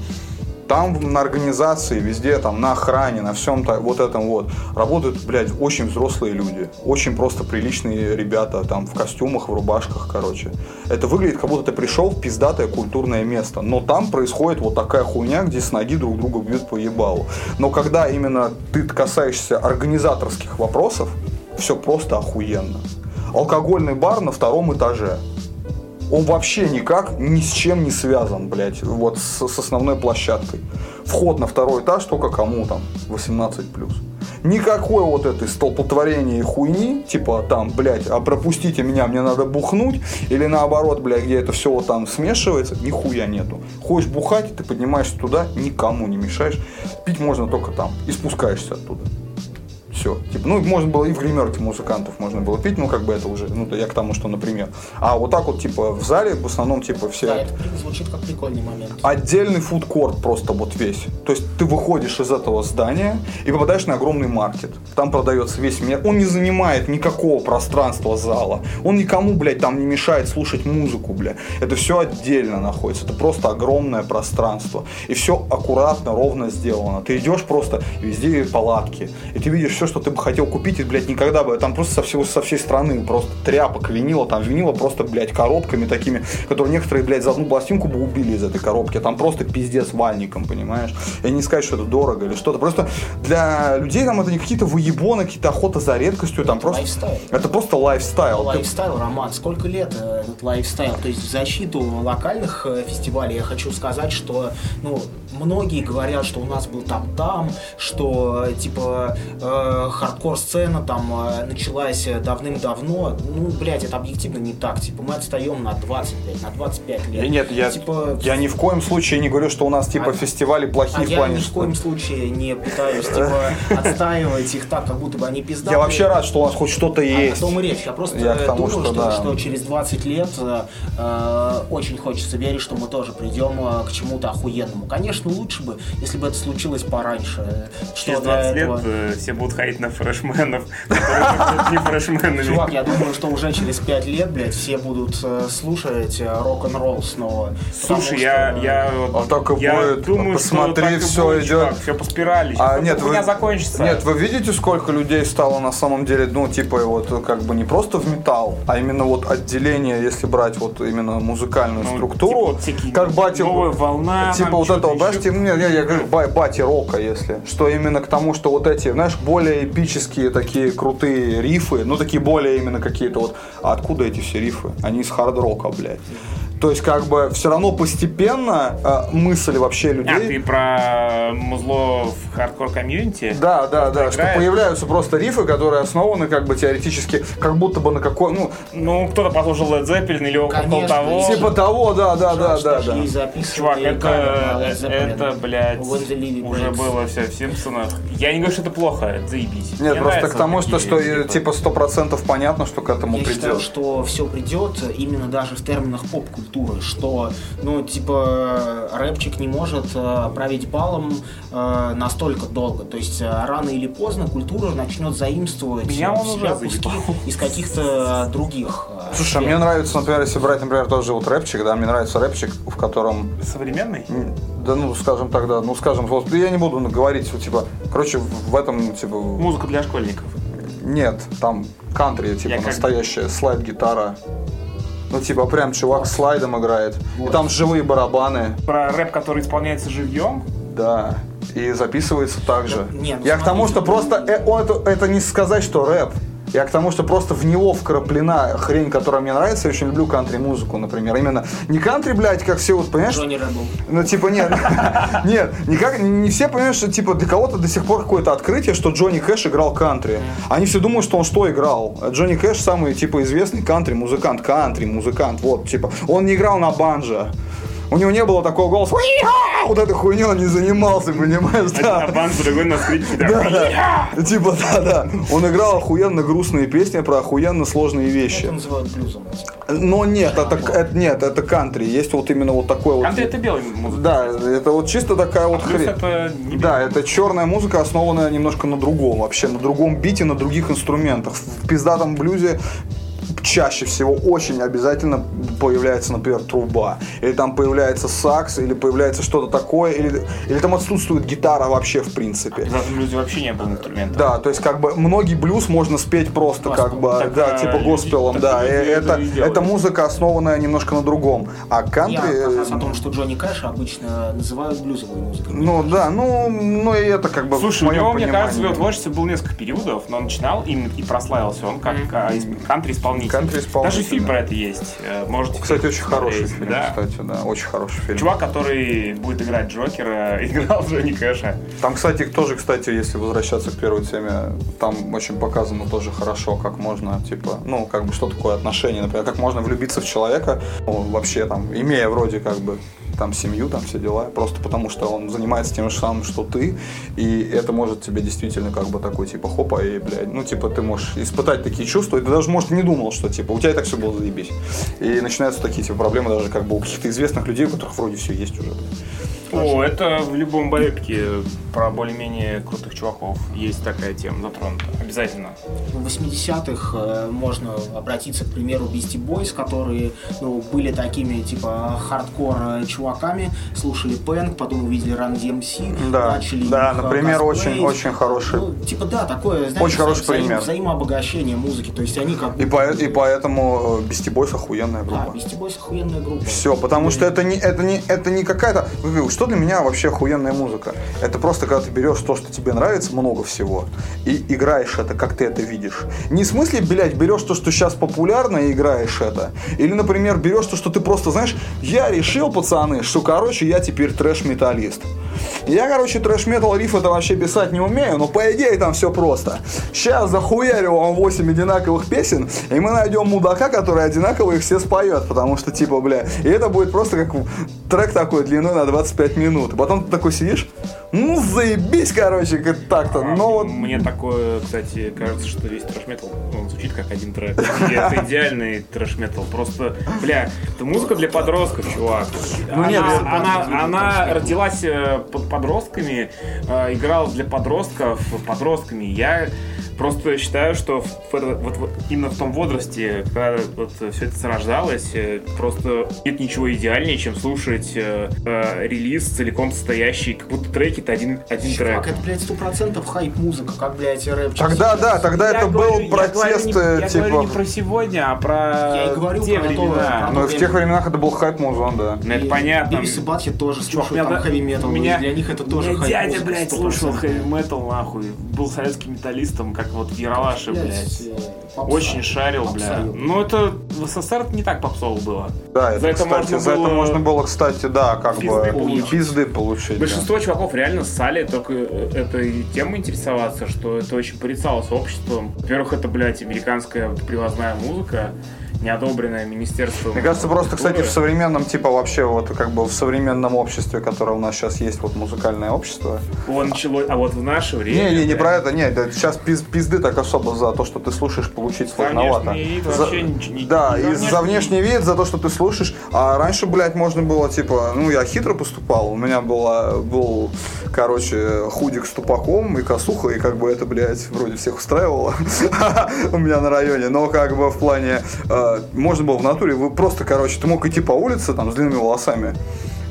там на организации, везде, там на охране, на всем -то, вот этом вот работают, блядь, очень взрослые люди. Очень просто приличные ребята, там в костюмах, в рубашках, короче. Это выглядит, как будто ты пришел в пиздатое культурное место. Но там происходит вот такая хуйня, где с ноги друг друга бьют по ебалу. Но когда именно ты касаешься организаторских вопросов, все просто охуенно. Алкогольный бар на втором этаже он вообще никак ни с чем не связан, блядь, вот с, с основной площадкой. Вход на второй этаж только кому там 18+. Никакой вот этой столпотворения и хуйни, типа там, блядь, а пропустите меня, мне надо бухнуть, или наоборот, блядь, где это все вот там смешивается, нихуя нету. Хочешь бухать, ты поднимаешься туда, никому не мешаешь. Пить можно только там и спускаешься оттуда все. Типа, ну, можно было и в гримерке музыкантов можно было пить, ну, как бы это уже, ну, я к тому, что, например. А вот так вот, типа, в зале в основном, типа, все... Да, это звучит как прикольный момент. Отдельный фудкорт просто вот весь. То есть ты выходишь из этого здания и попадаешь на огромный маркет. Там продается весь мир. Он не занимает никакого пространства зала. Он никому, блядь, там не мешает слушать музыку, блядь. Это все отдельно находится. Это просто огромное пространство. И все аккуратно, ровно сделано. Ты идешь просто, везде палатки. И ты видишь все, что что ты бы хотел купить, и, блядь, никогда бы, там просто со, всего, со всей страны просто тряпок, винила, там винила просто, блядь, коробками такими, которые некоторые, блядь, за одну пластинку бы убили из этой коробки, там просто пиздец вальником, понимаешь? Я не сказать, что это дорого или что-то, просто для людей там это не какие-то выебоны, какие-то охота за редкостью, там это просто... Lifestyle. Это просто lifestyle. Lifestyle, Роман, сколько лет э, этот lifestyle? То есть в защиту локальных э, фестивалей я хочу сказать, что, ну, многие говорят, что у нас был там-там, что, типа, э, хардкор-сцена там э, началась давным-давно. Ну, блядь, это объективно не так. Типа, мы отстаем на 20 лет, на 25 лет. Нет, я, типа, я ни в коем случае не говорю, что у нас, типа, а, фестивали плохие а в плане... я ни в коем случае не пытаюсь, типа, отстаивать их так, как будто бы они пиздатые. Я вообще рад, что у нас хоть что-то есть. А о том и речь. Я просто я думаю, что, что, да. что через 20 лет э, очень хочется верить, что мы тоже придем э, к чему-то охуенному. Конечно, лучше бы, если бы это случилось пораньше. Через 20 лет этого... Э, все будут ходить на фрешменов, которые не фрешменами. Чувак, я думаю, что уже через 5 лет, блядь, все будут э, слушать э, рок-н-ролл снова. Слушай, я, я, а так и я будет. думаю, Посмотри, что все идет. Чувак, все по спирали. А, нет, вы, закончится. Нет, вы видите, сколько людей стало на самом деле, ну, типа, вот, как бы не просто в металл, а именно вот отделение, если брать вот именно музыкальную ну, структуру, типа, как бати... Новая волна. Типа вот этого, знаешь, типа, нет, я, я говорю, бати рока, если. Что именно к тому, что вот эти, знаешь, более эпические такие крутые рифы, ну, такие более именно какие-то вот... А откуда эти все риффы? Они из хард-рока, блядь То есть, как бы, все равно постепенно э, мысль вообще людей... А, ты про музло в хардкор комьюнити? Да, да, да, что играет? появляются просто риффы, которые основаны как бы теоретически, как будто бы на какой, ну, Ну, кто-то послушал Led Zeppelin или около того. типа того, да, да, да, да, да. Чувак, это, это, блядь, уже было все в Симпсонах. Я не говорю, что это плохо, это заебись. Нет, Мне просто к тому, что, что э, типа сто процентов понятно, что к этому Я считаю, придет. что все придет именно даже в терминах поп-культуры, что, ну, типа, рэпчик не может э, править балом э, настолько долго. То есть э, рано или поздно культура начнет заимствовать Меня он себя уже куски из каких-то других. Слушай, а мне нравится, например, если брать, например, тот же вот рэпчик, да, мне нравится рэпчик, в котором Современный? Да, ну, скажем тогда, ну, скажем, вот я не буду говорить, вот, типа, короче, в этом, типа, Музыка для школьников. нет, там кантри, типа, Я как- настоящая, слайд-гитара. Ну, типа, прям чувак с слайдом играет. И там живые барабаны, Про рэп, который исполняется живьем. да. И записывается так же. Да, не, ну, Я к тому, что смотрите, просто э, это, это не сказать, что рэп. Я к тому, что просто в него вкраплена хрень, которая мне нравится. Я очень люблю кантри-музыку, например. Именно не кантри, блядь, как все вот, понимаешь? Джонни Рэббл. Ну, типа, нет, нет, никак, не все понимают, что, типа, для кого-то до сих пор какое-то открытие, что Джонни Кэш играл кантри. Они все думают, что он что играл. Джонни Кэш самый, типа, известный кантри-музыкант, кантри-музыкант, вот, типа, он не играл на банджо. У него не было такого голоса, «Уи-ха!» вот этой хуйней он не занимался, понимаешь, да. А банк другой на скрипке. Да, да. Типа, да, да. Он играл охуенно грустные песни про охуенно сложные вещи. Это называют блюзом. Но нет, это, это- нет, это кантри. Есть вот именно вот такой вот. Кантри это белый музыка. Да, это вот чисто такая вот Плюс хрень. это не Да, это черная музыка, основанная немножко на другом вообще, на другом бите, на других инструментах. В пиздатом блюзе чаще всего очень обязательно появляется, например, труба, или там появляется сакс, или появляется что-то такое, или, или там отсутствует гитара вообще в принципе. В этом блюзе вообще не было инструмента. Да, то есть как бы многие блюз можно спеть просто как бы, Так, да, а, типа госпелом, да. И это это, и это музыка, основанная немножко на другом. А Я кантри... как раз о том, что Джонни Кэш обычно называют блюзовой музыкой. Ну да, ну, ну и это как бы Слушай, в у него, мне кажется, в его творчестве было несколько периодов, но он начинал им и прославился он как а, исп- кантри-исполнитель. Кантри-исполнитель, Даже фильм про это есть. Э, Можете Кстати, очень хороший фильм, да. кстати, да, очень хороший фильм. Чувак, который будет играть Джокера, играл Джонни Кэша. Там, кстати, тоже, кстати, если возвращаться к первой теме, там очень показано тоже хорошо, как можно, типа, ну, как бы, что такое отношение, например, как можно влюбиться в человека, ну, вообще там, имея вроде как бы там семью, там все дела, просто потому что он занимается тем же самым, что ты, и это может тебе действительно как бы такой, типа, хопа, и, блядь, ну, типа, ты можешь испытать такие чувства, и ты даже, может, не думал, что, типа, у тебя и так все было заебись. И начинаются такие, типа, проблемы даже как бы у каких-то известных людей, у которых вроде все есть уже. О, это в любом боепике про более-менее крутых чуваков есть такая тема затронута. Обязательно. В 80-х э, можно обратиться, к примеру, Beastie Boys, которые ну, были такими, типа, хардкор э, чуваками, слушали Пэнк, потом увидели Run DMC, Да, начали да, их, э, например, очень- очень хороший. Ну, типа, да, такое, знаете, Очень хороший вза- взаим- пример. взаимообогащение музыки, то есть они как И, по- и поэтому Beastie Boys охуенная Да, группа. Beastie Boys охуенная группа. Все, потому что это не, это не, это не какая-то... Вы Что для меня вообще охуенная музыка? Это просто когда ты берешь то, что тебе нравится, много всего, и играешь это, как ты это видишь. Не в смысле, блядь, берешь то, что сейчас популярно, и играешь это. Или, например, берешь то, что ты просто, знаешь, я решил, пацаны, что, короче, я теперь трэш-металлист. Я, короче, трэш-метал риф это вообще писать не умею, но по идее там все просто. Сейчас захуярю вам 8 одинаковых песен, и мы найдем мудака, который одинаково их все споет, потому что, типа, бля, и это будет просто как трек такой длиной на 25 минут. И потом ты такой сидишь, ну, заебись, короче, как так-то. Но вот Мне такое, кстати, кажется, что весь трэш-метал, он звучит как один трек. Это идеальный трэш-метал. Просто, бля, это музыка для подростков, чувак. Ну, нет, она, это- она, она трэш-метал. родилась э, под подростками, э, играла для подростков подростками. Я просто считаю, что в вот, вот именно в том возрасте, когда вот все это зарождалось, э, просто нет ничего идеальнее, чем слушать э, э, релиз целиком состоящий, как будто треки это один, один Чувак, трек. это, блядь, сто процентов хайп-музыка, как, блядь, рэп. тогда, да, тогда Я это говорю- был я говорю протест, не- э, я типа... говорю не про сегодня, а про Я и говорю те про то, времена. про Ну, и в тех временах это был хайп-музон, да. Ну, это понятно. Бивис и Батхи тоже меня там хэви-метал, у меня- для них это тоже меня дядя, хайп-музыка, блядь, 100%. слушал хэви-метал, нахуй. Был советским металлистом, как вот в Яралаше, блядь. э. Очень шарил, бля. Ну это в СССР не так попсово было. Да, это, За это кстати, можно за это было можно было, кстати, да, как пизды бы получить. пизды получить. да. Большинство чуваков реально ссали только э, этой темой интересоваться, что это очень порицалось обществом. Во-первых, это, блядь, американская привозная музыка, неодобренная министерством. Мне кажется, просто, кстати, культуры. в современном, типа, вообще, вот, как бы, в современном обществе, которое у нас сейчас есть, вот, музыкальное общество. Он началось, а вот в наше время... Не, не, не блядь, про это, нет, это сейчас пиз- пизды так особо за то, что ты слушаешь, получить сложновато. вид За- вообще не- Да, не и за внешний внешний вид, за то, что ты слушаешь. А раньше, блядь, можно было, типа, ну, я хитро поступал. У меня была, был, короче, худик с тупаком и косуха, и как бы это, блядь, вроде всех устраивало у меня на районе. Но как бы в плане, э, можно было в натуре, вы просто, короче, ты мог идти по улице там с длинными волосами,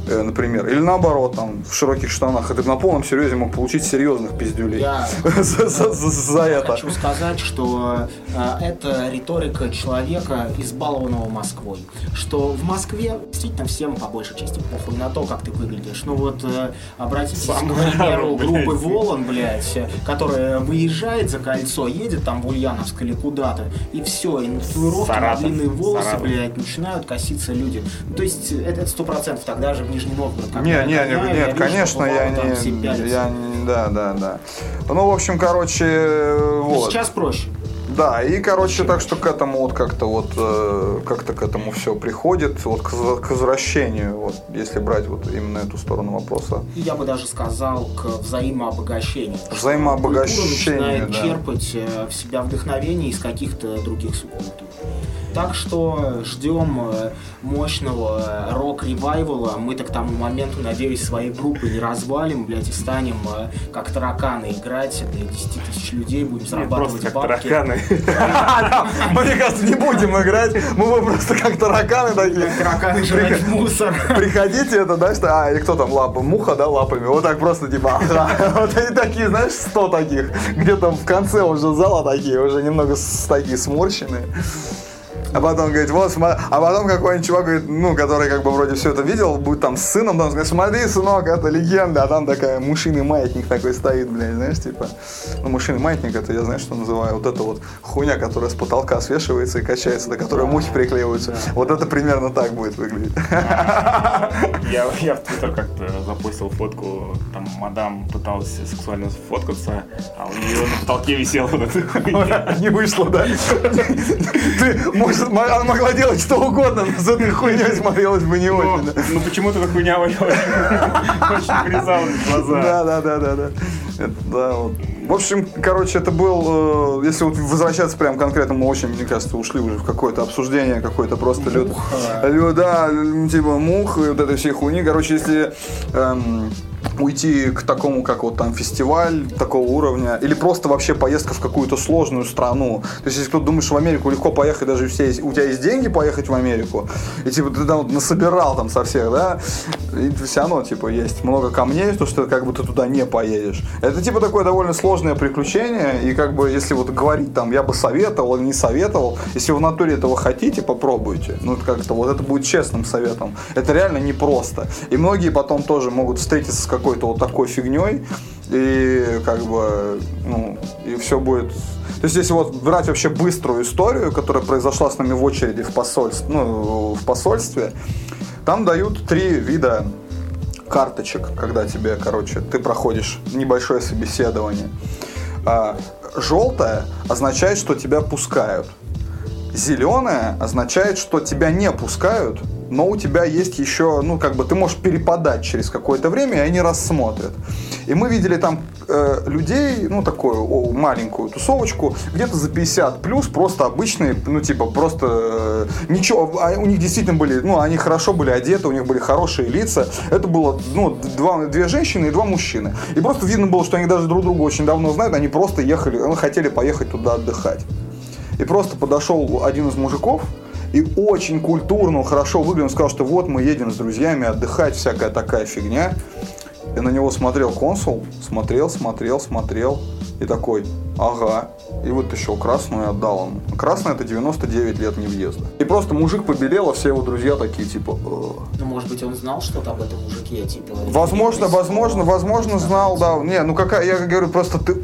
например, или наоборот, там, в широких штанах, и ты на полном серьезе мог получить серьезных пиздюлей Я за, это. хочу сказать, что э, это риторика человека, избалованного Москвой. Что в Москве действительно всем по большей части похуй на то, как ты выглядишь. Ну вот э, обратитесь к примеру группы Волан, блядь, э, которая выезжает за кольцо, едет там в Ульяновск или куда-то, и все, и на татуировки, на длинные волосы, блядь, начинают коситься люди. Ну, то есть э, это сто процентов тогда же в Нижний Новгород. когда Не, не, не, гоняю, я нет, вижу, конечно, я там не, я не, да, да, да. Ну, в общем, короче, Ну, вот. Сейчас проще. Да, и, короче, так что к этому вот как-то вот, э, как-то к этому все приходит, вот к, к возвращению, вот, если брать вот именно эту сторону вопроса. Я бы даже сказал к взаимообогащению. Взаимообогащению, культура начинает да. черпать э, в себя вдохновение из каких-то других субкультур. Так что ждем э, мощного э, рок-ревайвала. Мы-то к тому моменту, надеюсь, своей группы не развалим, блядь, и станем э, как тараканы играть для 10 тысяч людей, будем Нет, зарабатывать просто как бабки. тараканы. Мне кажется, не будем играть, мы будем просто как тараканы такие. Тараканы жрать мусор. Приходите, это, знаешь, а, и кто там, лапа, муха, да, лапами, вот так просто, типа, вот они такие, знаешь, 100 таких, где-то в конце уже зала такие, уже немного такие сморщенные. А потом говорит, вот, а потом какой-нибудь чувак, говорит, ну, который как бы вроде все это видел, будет там с сыном, там, говорит, смотри, сынок, это легенда, а там такая мушиный маятник такой стоит, блядь, знаешь, типа, ну, мушиный маятник, это я, знаешь, что называю, вот это вот хуйня, которая с потолка свешивается и качается, до которой мухи приклеиваются, вот это примерно так будет выглядеть. Я, я в Твиттер как-то запустил фотку, там мадам пыталась сексуально сфоткаться, а у нее на потолке висела вот эта хуйня. Не вышло, да? Ты, может, м- она могла делать что угодно, но с этой хуйней смотрелось бы не Но, очень. ну почему-то эта хуйня очень, врезалась в глаза. Да, да, да, да, да. Это, да, вот. В общем, короче, это был, э, если вот возвращаться прям конкретно, мы очень, мне кажется, ушли уже в какое-то обсуждение, какое-то просто люд, лю- да, типа мух и вот этой всей хуйни. Короче, если эм, уйти к такому, как вот там фестиваль такого уровня, или просто вообще поездка в какую-то сложную страну. То есть, если кто-то думает, что в Америку легко поехать, даже если есть- у тебя есть деньги поехать в Америку, и типа ты там вот насобирал там со всех, да, и все равно, типа, есть много камней, то, что как бы ты туда не поедешь. Это, типа, такое довольно сложное приключение, и, как бы, если вот говорить, там, я бы советовал или не советовал, если вы в натуре этого хотите, попробуйте. Ну, как-то, вот это будет честным советом. Это реально непросто. И многие потом тоже могут встретиться с какой-то вот такой фигней, и, как бы, ну, и все будет то есть, если вот брать вообще быструю историю, которая произошла с нами в очереди в посольстве, ну, в посольстве, там дают три вида карточек, когда тебе, короче, ты проходишь небольшое собеседование. А, желтая означает, что тебя пускают. Зеленая означает, что тебя не пускают, но у тебя есть еще, ну, как бы ты можешь перепадать через какое-то время, и они рассмотрят. И мы видели там э, людей, ну, такую о, маленькую тусовочку, где-то за 50 плюс, просто обычные, ну, типа, просто э, ничего, а у них действительно были, ну, они хорошо были одеты, у них были хорошие лица. Это было, ну, два, две женщины и два мужчины. И просто видно было, что они даже друг друга очень давно знают, они просто ехали, ну, хотели поехать туда отдыхать. И просто подошел один из мужиков и очень культурно, хорошо выглядел, сказал, что вот мы едем с друзьями отдыхать, всякая такая фигня. И на него смотрел консул, смотрел, смотрел, смотрел. И такой, ага. И вытащил красную и отдал ему. Красная это 99 лет не въезда. И просто мужик побелел, а все его друзья такие, типа, «Э». Ну, может быть, он знал что-то об этом мужике, типа... Возможно, возможно, возможно, знал, да. Не, ну какая, я говорю, просто ты,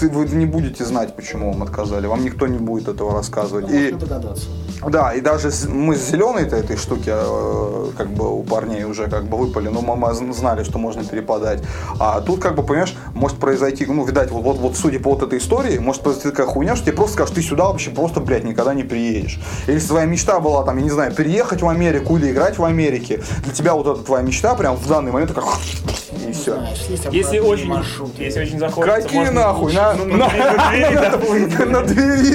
ты, вы не будете знать, почему вам отказали. Вам никто не будет этого рассказывать. Ну, И, догадаться. да, и даже мы с зеленой-то этой штуки, э, как бы у парней уже как бы выпали, но мы мы знали, что можно перепадать. А тут, как бы, понимаешь, может произойти, ну, видать, вот, вот, вот судя по вот этой истории, может произойти такая хуйня, что тебе просто скажут, ты сюда вообще просто, блядь, никогда не приедешь. Или если твоя мечта была, там, я не знаю, переехать в Америку или играть в Америке, для тебя вот эта твоя мечта прям в данный момент такая, и все. Знаешь, есть Если очень, маршруты. если очень захочется, Какие можно нахуй? На, ну, на двери- на на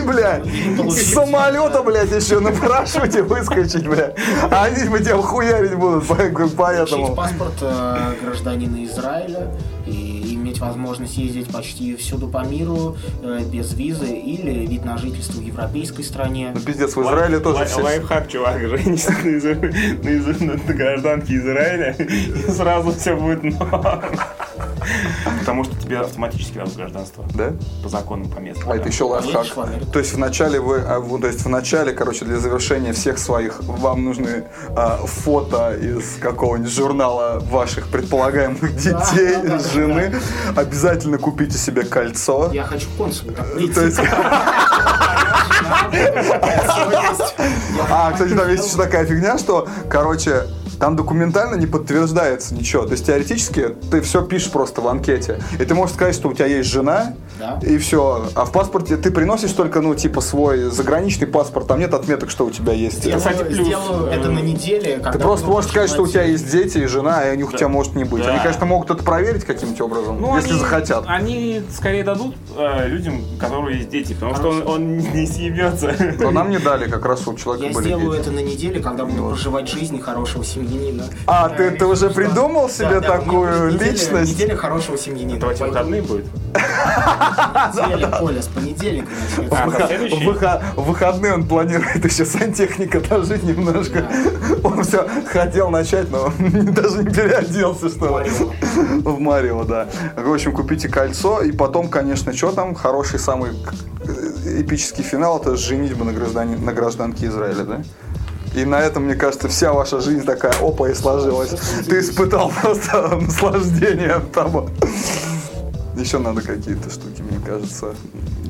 блядь. С самолета, блядь, еще на парашюте выскочить, блядь. А они бы тебя хуярить будут, поэтому. паспорт э, гражданина Израиля и иметь возможность ездить почти всюду по миру э, без визы или вид на жительство в европейской стране. Ну, пиздец, в Израиле тоже Лай- все... Лайфхак, чувак, женись на, из- на из- на гражданке Израиля, и сразу все будет норм. Потому что тебе автоматически дадут гражданство. Да? По законам по месту. А это еще лайфхак. То есть в начале вы, а, то есть в начале, короче, для завершения всех своих вам нужны а, фото из какого-нибудь журнала ваших предполагаемых детей, жены. Обязательно купите себе кольцо. Я хочу есть, А, кстати, там есть еще такая фигня, что, короче, там документально не подтверждается ничего. То есть теоретически ты все пишешь просто в анкете. И ты можешь сказать, что у тебя есть жена, Да. и все. А в паспорте ты приносишь только, ну, типа, свой заграничный паспорт, там нет отметок, что у тебя есть. Я Кстати, плюс, сделаю это на неделе. когда Ты просто можешь сказать, что у тебя есть дети и жена, и у тебя может не быть. Да. Они, конечно, могут это проверить каким-нибудь образом, Ну, если они- захотят. Они скорее дадут э, людям, у которых есть дети, потому что он, он не съебется. Но нам не дали, как раз у человека Я были сделаю дети. это на неделе, когда буду проживать жизнь хорошего семьянина. А, ты- ты уже придумал себе такую личность? Неделя хорошего семьянина. Пойду. выходные будет. Неделя, Коля, с понедельника. А, в выходные он планирует еще сантехника дожить немножко. Он все хотел начать, но даже не переоделся, что ли. В Марио, да. В общем, купите кольцо, и потом, конечно, что там, хороший самый эпический финал, это женитьба на, граждане, на гражданке Израиля, да? И на этом, мне кажется, вся ваша жизнь такая опа и сложилась. Ты испытал просто наслаждение от того. Еще надо какие-то штуки, мне кажется,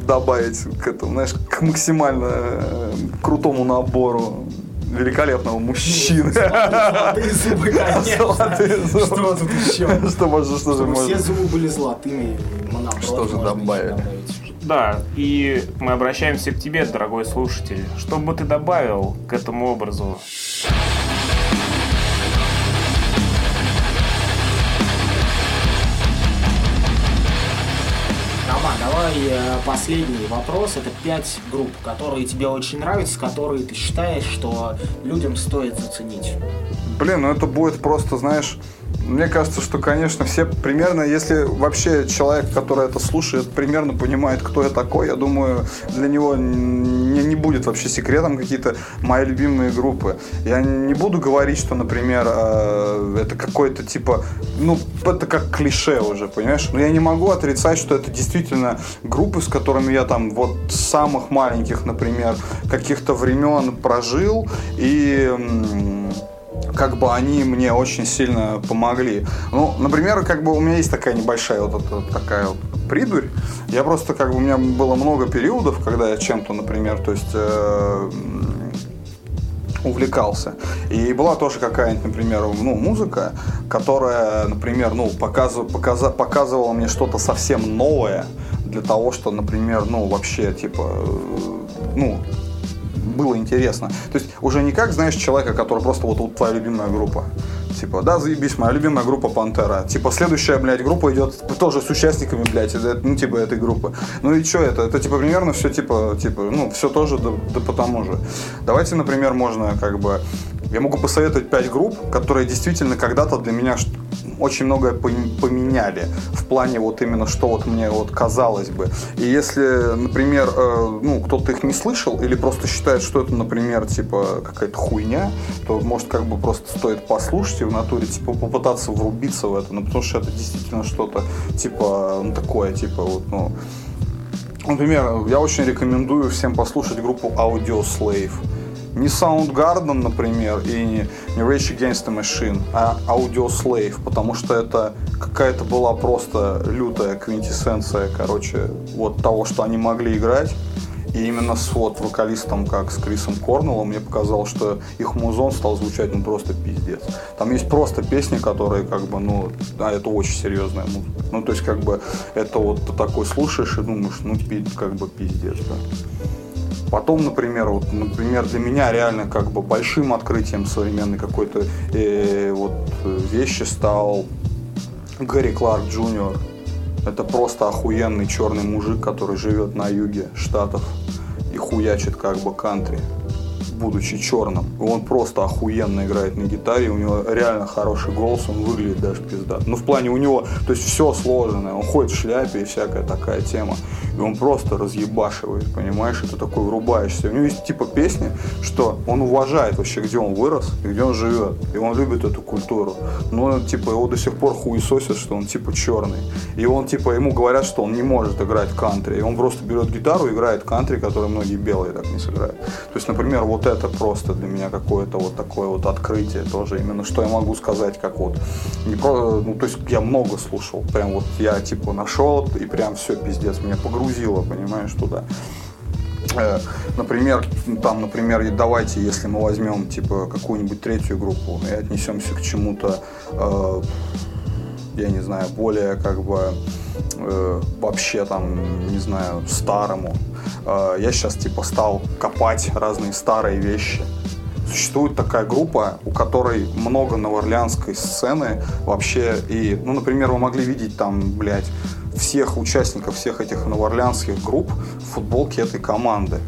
добавить к этому, знаешь, к максимально э, крутому набору великолепного мужчины. Золотые зубы, конечно. Золотые зубы. Что тут еще? Что можно, что же Чтобы все можно? зубы были золотыми. Что же можно добавить? добавить. Да, и мы обращаемся к тебе, дорогой слушатель. Что бы ты добавил к этому образу? Роман, давай э, последний вопрос. Это пять групп, которые тебе очень нравятся, которые ты считаешь, что людям стоит заценить. Блин, ну это будет просто, знаешь, мне кажется, что, конечно, все примерно, если вообще человек, который это слушает, примерно понимает, кто я такой, я думаю, для него не, не будет вообще секретом какие-то мои любимые группы. Я не буду говорить, что, например, э, это какой-то типа, ну, это как клише уже, понимаешь? Но я не могу отрицать, что это действительно группы, с которыми я там вот с самых маленьких, например, каких-то времен прожил, и как бы они мне очень сильно помогли. Ну, например, как бы у меня есть такая небольшая вот эта такая вот придурь. Я просто как бы у меня было много периодов, когда я чем-то, например, то есть э, увлекался. И была тоже какая-нибудь, например, ну, музыка, которая, например, ну, показыв- показа- показывала мне что-то совсем новое для того, что, например, ну, вообще, типа, э, ну, было интересно. То есть уже не как, знаешь, человека, который просто вот, вот твоя любимая группа. Типа, да, заебись, моя любимая группа Пантера. Типа, следующая, блядь, группа идет тоже с участниками, блядь, это- ну, типа, этой группы. Ну и что это? Это, типа, примерно все, типа, типа, ну, все тоже, да, да по тому же. Давайте, например, можно, как бы, я могу посоветовать пять групп, которые действительно когда-то для меня очень многое пом- поменяли в плане вот именно, что вот мне вот казалось бы. И если, например, э, ну, кто-то их не слышал или просто считает, что это, например, типа какая-то хуйня, то, может, как бы просто стоит послушать и в натуре, типа, попытаться врубиться в это, ну, потому что это действительно что-то, типа, ну, такое, типа, вот, ну, Например, я очень рекомендую всем послушать группу Audio Slave. Не Soundgarden, например, и не Rage Against the Machine, а Audio Slave, потому что это какая-то была просто лютая квинтэссенция, короче, вот того, что они могли играть. И именно с вот вокалистом, как с Крисом Корнеллом, мне показалось, что их музон стал звучать ну просто пиздец. Там есть просто песни, которые как бы, ну, да, это очень серьезная музыка. Ну, то есть, как бы, это вот ты такой слушаешь и думаешь, ну, как бы пиздец, да. Потом, например, вот, например, для меня реально как бы большим открытием современной какой-то э, вот вещи стал Гэри Кларк Джуниор. Это просто охуенный черный мужик, который живет на юге штатов и хуячит как бы кантри будучи черным. Он просто охуенно играет на гитаре, у него реально хороший голос, он выглядит даже пизда. Ну, в плане у него, то есть все сложное, он ходит в шляпе и всякая такая тема. И он просто разъебашивает, понимаешь, это такой врубаешься. У него есть типа песни, что он уважает вообще, где он вырос и где он живет. И он любит эту культуру. Но типа его до сих пор хуесосят, что он типа черный. И он типа, ему говорят, что он не может играть кантри. И он просто берет гитару и играет кантри, который многие белые так не сыграют. То есть, например, вот это просто для меня какое-то вот такое вот открытие тоже. Именно что я могу сказать, как вот. Не про, ну, то есть я много слушал. Прям вот я типа нашел и прям все пиздец. Меня погрузило, понимаешь, туда э, например, там, например, давайте, если мы возьмем типа какую-нибудь третью группу и отнесемся к чему-то, э, я не знаю, более как бы э, вообще там, не знаю, старому. Э, я сейчас типа стал копать разные старые вещи. Существует такая группа, у которой много новоорлеанской сцены вообще. И, ну, например, вы могли видеть там, блядь, всех участников всех этих новоорлеанских групп в футболке этой команды.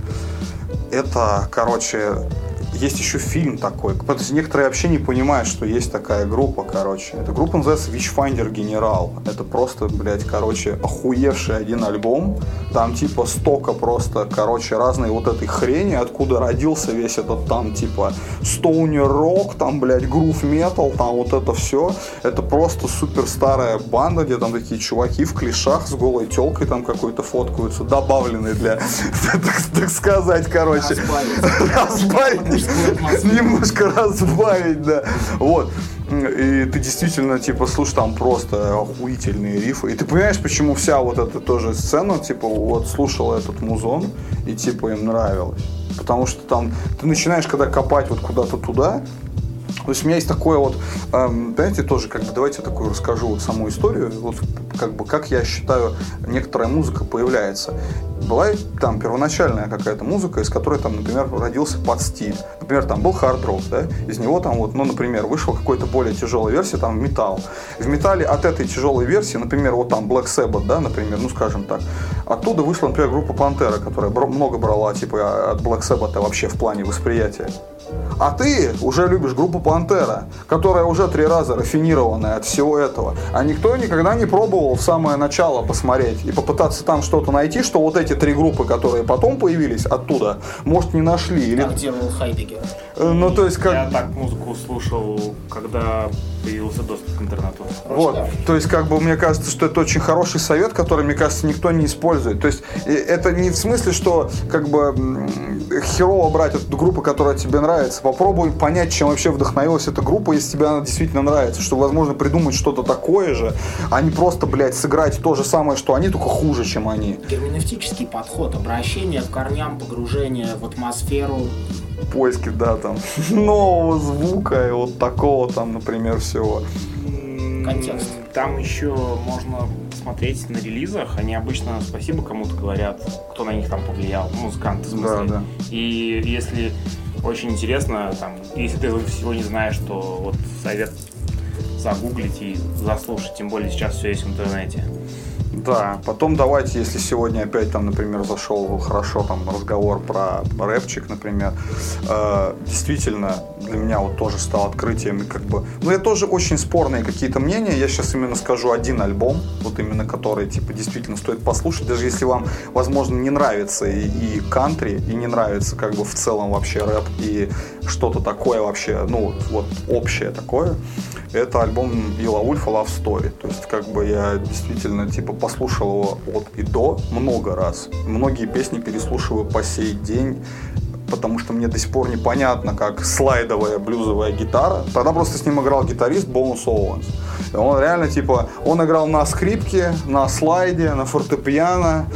Это, короче, есть еще фильм такой. Потому что некоторые вообще не понимают, что есть такая группа, короче. Эта группа называется Witchfinder General. Это просто, блядь, короче, охуевший один альбом. Там типа стока просто, короче, разные вот этой хрени, откуда родился весь этот там типа стоунер рок, там, блядь, грув метал, там вот это все. Это просто супер старая банда, где там такие чуваки в клишах с голой телкой там какой-то фоткаются, добавленные для, так сказать, короче. Разбавить немножко разбавить, да. Вот. И ты действительно, типа, слушай, там просто охуительные рифы. И ты понимаешь, почему вся вот эта тоже сцена, типа, вот слушала этот музон, и, типа, им нравилось. Потому что там ты начинаешь, когда копать вот куда-то туда, то есть у меня есть такое вот, эм, знаете, тоже как бы давайте такую расскажу вот саму историю, вот как бы как я считаю некоторая музыка появляется. Была там первоначальная какая-то музыка, из которой там, например, родился под стиль. Например, там был хард рок, да, из него там вот, ну, например, вышла какой-то более тяжелая версия, там металл. В металле от этой тяжелой версии, например, вот там Black Sabbath, да, например, ну, скажем так, оттуда вышла, например, группа Пантера, которая много брала, типа, от Black Sabbath вообще в плане восприятия. А ты уже любишь группу Пантера, которая уже три раза рафинированная от всего этого. А никто никогда не пробовал в самое начало посмотреть и попытаться там что-то найти, что вот эти три группы, которые потом появились оттуда, может, не нашли. Или... Так делал Хайдегер. Э, ну, то есть как... Я так музыку слушал, когда появился доступ к интернету. Вот, то есть, как бы, мне кажется, что это очень хороший совет, который, мне кажется, никто не использует. То есть, это не в смысле, что, как бы, херово брать эту группу, которая тебе нравится. Попробуй понять, чем вообще вдохновилась эта группа, если тебе она действительно нравится. Что, возможно, придумать что-то такое же, а не просто, блядь, сыграть то же самое, что они, только хуже, чем они. Герменевтический подход, обращение к корням, погружение в атмосферу, поиски, да, там, нового звука и вот такого там, например, всего. Контекст. Там еще можно смотреть на релизах, они обычно спасибо кому-то говорят, кто на них там повлиял, музыканты в смысле. Да, да. И если очень интересно, там, если ты всего не знаешь, то вот совет загуглить и заслушать, тем более сейчас все есть в интернете. Да, потом давайте, если сегодня опять там, например, зашел хорошо там разговор про рэпчик, например, э, действительно для меня вот тоже стал открытием и как бы, ну я тоже очень спорные какие-то мнения, я сейчас именно скажу один альбом, вот именно который типа действительно стоит послушать, даже если вам, возможно, не нравится и, и кантри, и не нравится как бы в целом вообще рэп и что-то такое вообще, ну вот общее такое, это альбом Ила Ульфа Love Story. То есть, как бы я действительно типа послушал его от и до много раз. Многие песни переслушиваю по сей день потому что мне до сих пор непонятно, как слайдовая блюзовая гитара. Тогда просто с ним играл гитарист Бонус Оуэнс. Он реально, типа, он играл на скрипке, на слайде, на фортепиано,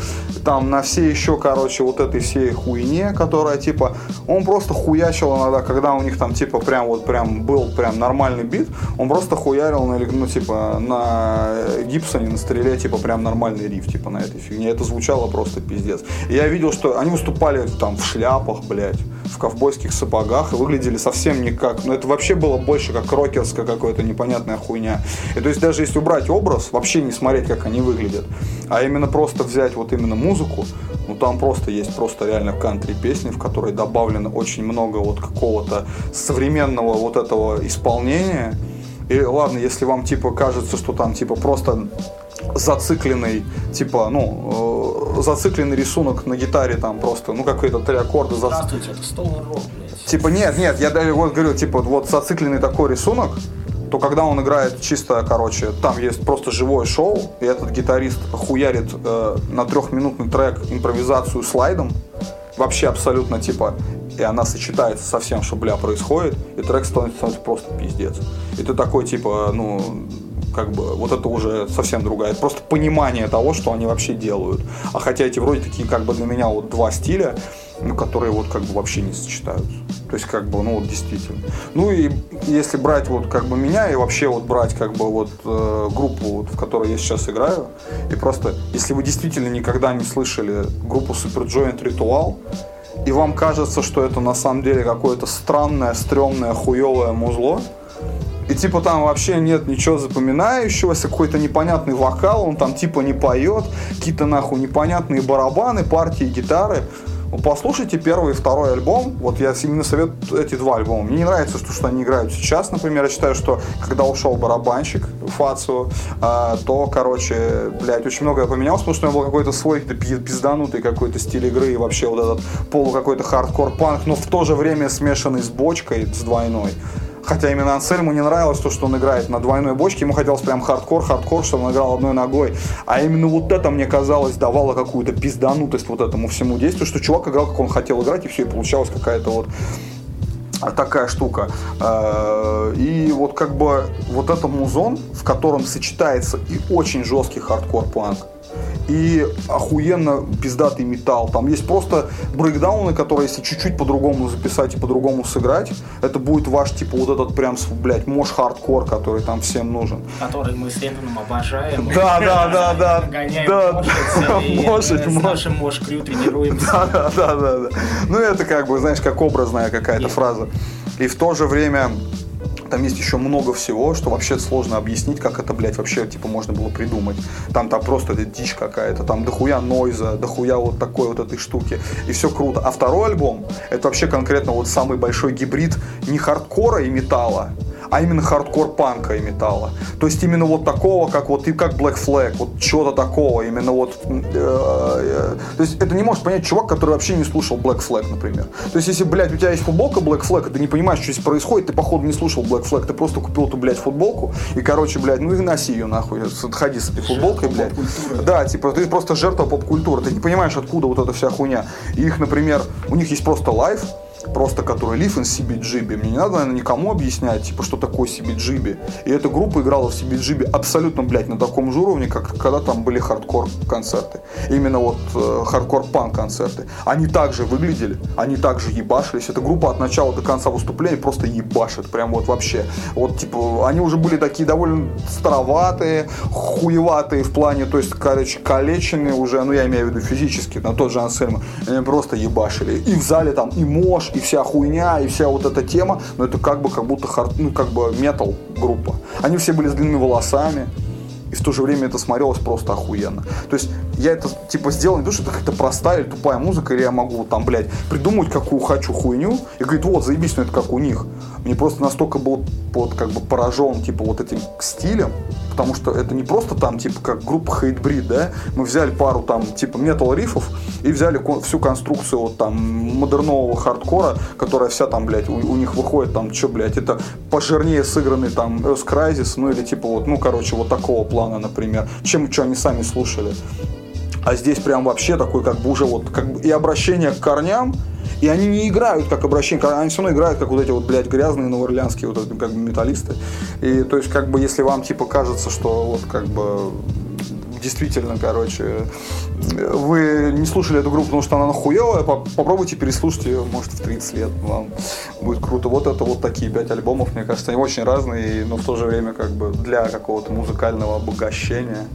там на все еще, короче, вот этой всей хуйне, которая, типа, он просто хуячил иногда, когда у них там, типа, прям вот прям был прям нормальный бит, он просто хуярил на, ну, типа, на Гибсоне, на стреле, типа, прям нормальный риф, типа, на этой фигне. Это звучало просто пиздец. И я видел, что они выступали там в шляпах, блядь, в ковбойских сапогах и выглядели совсем не как, ну, это вообще было больше как рокерская какая-то непонятная хуйня. И то есть даже если убрать образ, вообще не смотреть, как они выглядят, а именно просто взять вот именно музыку, ну там просто есть просто реально кантри песни, в которой добавлено очень много вот какого-то современного вот этого исполнения. И ладно, если вам типа кажется, что там типа просто зацикленный, типа, ну, э, зацикленный рисунок на гитаре там просто, ну, какие-то три аккорда. Зац... Здравствуйте, это Rock, блядь. Типа, нет, нет, я даже вот говорю, типа, вот зацикленный такой рисунок, то когда он играет чисто, короче, там есть просто живое шоу, и этот гитарист хуярит э, на трехминутный трек импровизацию слайдом, вообще абсолютно типа, и она сочетается со всем, что, бля, происходит, и трек становится, становится просто пиздец. И ты такой, типа, ну, как бы вот это уже совсем другая. Это просто понимание того, что они вообще делают. А хотя эти вроде такие как бы для меня вот два стиля, ну, которые вот как бы вообще не сочетаются. То есть как бы, ну вот действительно. Ну и если брать вот как бы меня и вообще вот брать как бы вот э, группу, вот, в которой я сейчас играю, и просто, если вы действительно никогда не слышали группу Super Joint Ritual, и вам кажется, что это на самом деле какое-то странное, стрёмное, хуевое музло, и типа там вообще нет ничего запоминающегося, какой-то непонятный вокал, он там типа не поет, какие-то нахуй непонятные барабаны, партии, гитары. Послушайте первый и второй альбом. Вот я именно советую эти два альбома. Мне не нравится, что, что они играют сейчас. Например, я считаю, что когда ушел барабанщик Фацио, э, то, короче, блядь, очень многое поменялось, потому что у него был какой-то свой пизданутый какой-то стиль игры и вообще вот этот полу какой-то хардкор-панк, но в то же время смешанный с бочкой, с двойной. Хотя именно Ансельму не нравилось то, что он играет на двойной бочке. Ему хотелось прям хардкор, хардкор, чтобы он играл одной ногой. А именно вот это, мне казалось, давало какую-то пизданутость вот этому всему действию, что чувак играл, как он хотел играть, и все, и получалась какая-то вот такая штука. Э, и вот как бы вот это музон, в котором сочетается и очень жесткий хардкор-панк, и охуенно пиздатый металл. Там есть просто брейкдауны, которые если чуть-чуть по-другому записать и по-другому сыграть, это будет ваш, типа, вот этот прям, блядь, мош хардкор, который там всем нужен. Который мы с Лентоном обожаем. Да, да, да, да. Да, мошить, с нашим мош-крю тренируемся. Да, да, да, да. Ну, это как бы, знаешь, как образная какая-то фраза. И в то же время там есть еще много всего, что вообще сложно объяснить, как это, блядь, вообще, типа, можно было придумать. Там, там просто это дичь какая-то, там дохуя нойза, дохуя вот такой вот этой штуки. И все круто. А второй альбом, это вообще конкретно вот самый большой гибрид не хардкора и металла, а именно хардкор-панка и металла. То есть именно вот такого, как вот и как Black Flag, вот чего-то такого, именно вот. Э, э, то есть это не может понять чувак, который вообще не слушал Black Flag, например. То есть если, блядь, у тебя есть футболка Black Flag, и ты не понимаешь, что здесь происходит, ты походу не слушал Black Flag, ты просто купил эту, блядь, футболку, и, короче, блядь, ну и носи ее нахуй, ходи с этой футболкой, блядь. Да, типа, ты просто жертва поп-культуры, ты не понимаешь, откуда вот эта вся хуйня. И их, например, у них есть просто лайв, просто который Live in CBGB. Мне не надо, наверное, никому объяснять, типа, что такое CBGB. И эта группа играла в CBGB абсолютно, блядь, на таком же уровне, как когда там были хардкор-концерты. Именно вот э, хардкор-панк-концерты. Они также выглядели, они также ебашились. Эта группа от начала до конца выступления просто ебашит. Прям вот вообще. Вот, типа, они уже были такие довольно староватые, хуеватые в плане, то есть, короче, калеченные уже, ну, я имею в виду физически, на тот же Ансельма. Они просто ебашили. И в зале там и мож, и вся хуйня, и вся вот эта тема, но это как бы как будто хард, ну, как бы метал группа. Они все были с длинными волосами, и в то же время это смотрелось просто охуенно. То есть я это типа сделал не то, что это какая-то простая или тупая музыка, или я могу там, блядь, придумать какую хочу хуйню, и говорит, вот, заебись, ну это как у них. Мне просто настолько был вот как бы поражен типа вот этим стилем, потому что это не просто там типа как группа Hatebreed, да, мы взяли пару там типа метал рифов и взяли всю конструкцию вот там модернового хардкора, которая вся там, блядь, у, у них выходит там, что, блядь, это пожирнее сыгранный там Earth Crisis, ну или типа вот, ну короче, вот такого плана, например, чем что они сами слушали. А здесь прям вообще такой как бы уже вот как бы и обращение к корням, И они не играют как обращение, они все равно играют как вот эти вот, блядь, грязные новоорлеанские вот эти, как бы металлисты. И то есть, как бы, если вам типа кажется, что вот как бы действительно, короче, вы не слушали эту группу, потому что она нахуевая, попробуйте переслушать ее, может, в 30 лет, вам будет круто. Вот это вот такие пять альбомов, мне кажется, они очень разные, но в то же время как бы для какого-то музыкального обогащения.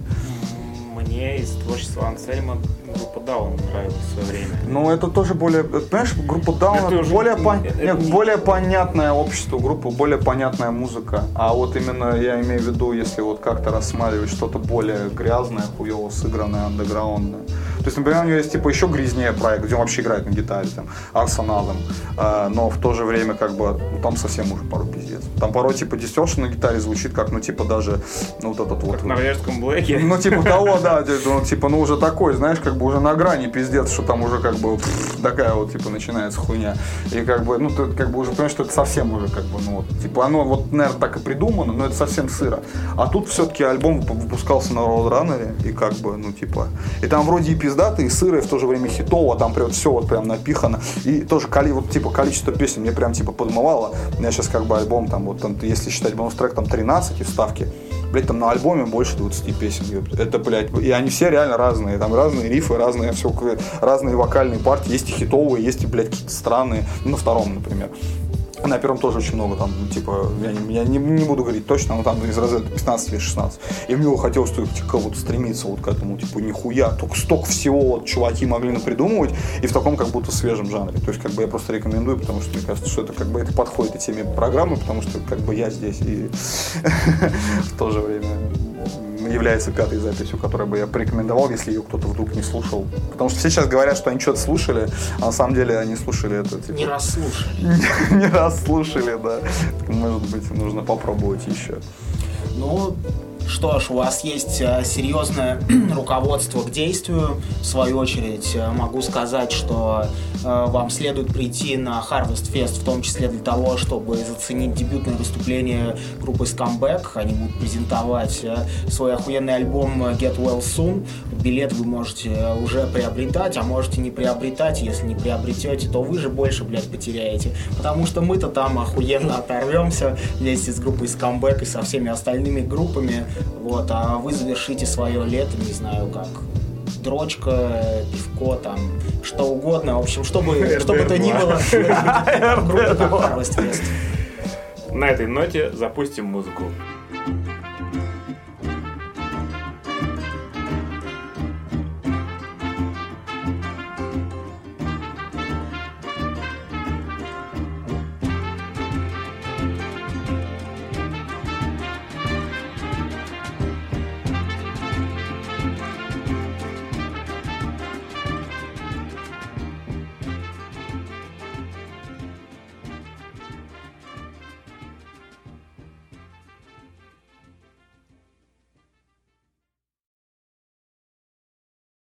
Мне из творчества Ансельма группа Даун нравилась в свое время. Ну, это тоже более... Понимаешь, группа Даун это, это более, пон... это... Нет, более понятное общество, группа, более понятная музыка. А вот именно я имею в виду, если вот как-то рассматривать что-то более грязное, хуево сыгранное, андеграундное. То есть, например, у него есть типа еще грязнее проект, где он вообще играет на гитаре, там, Арсеналом, э, но в то же время как бы, ну, там совсем уже порой пиздец. Там порой типа дистершн на гитаре звучит как, ну, типа даже, ну, вот этот вот. в норвежском блэке. Ну, типа того, да, ну, типа, ну, уже такой, знаешь, как бы уже на грани пиздец, что там уже как бы пфф, такая вот, типа, начинается хуйня. И как бы, ну, ты как бы уже понимаешь, что это совсем уже как бы, ну, вот, типа, оно вот, наверное, так и придумано, но это совсем сыро. А тут все-таки альбом выпускался на Roadrunner, и как бы, ну, типа, и там вроде и пиздатый, и сырый, в то же время хитово, там прям все вот прям напихано. И тоже коли, вот, типа, количество песен мне прям, типа, подмывало. У меня сейчас как бы альбом, там, вот, там, если считать бонус-трек, там 13 и вставки блядь, там на альбоме больше 20 песен. Это, блядь, и они все реально разные. Там разные рифы, разные все, разные вокальные партии. Есть и хитовые, есть и, блядь, какие-то странные. Ну, на втором, например. На первом тоже очень много, там, типа, я не, я не, не буду говорить точно, но там из разряда 15 или 16. И мне хотелось только типа, вот стремиться вот к этому, типа, нихуя, только столько всего вот чуваки могли напридумывать, и в таком как будто свежем жанре. То есть, как бы я просто рекомендую, потому что мне кажется, что это как бы это подходит и теме программы, потому что как бы я здесь и в то же время является пятой записью, которую бы я порекомендовал, если ее кто-то вдруг не слушал. Потому что все сейчас говорят, что они что-то слушали, а на самом деле они слушали это. Типа, не раз слушали. Не раз слушали, да. Может быть, нужно попробовать еще. Ну, что ж, у вас есть э, серьезное руководство к действию. В свою очередь э, могу сказать, что э, вам следует прийти на Harvest Fest, в том числе для того, чтобы заценить дебютное выступление группы Scumbag. Они будут презентовать свой охуенный альбом Get Well Soon. Билет вы можете уже приобретать, а можете не приобретать. Если не приобретете, то вы же больше, блядь, потеряете. Потому что мы-то там охуенно оторвемся вместе с группой Scumbag и со всеми остальными группами. Вот, а вы завершите свое лето, не знаю как, дрочка, пивко, там, что угодно. В общем, чтобы, что бы то ни было, На этой ноте запустим музыку.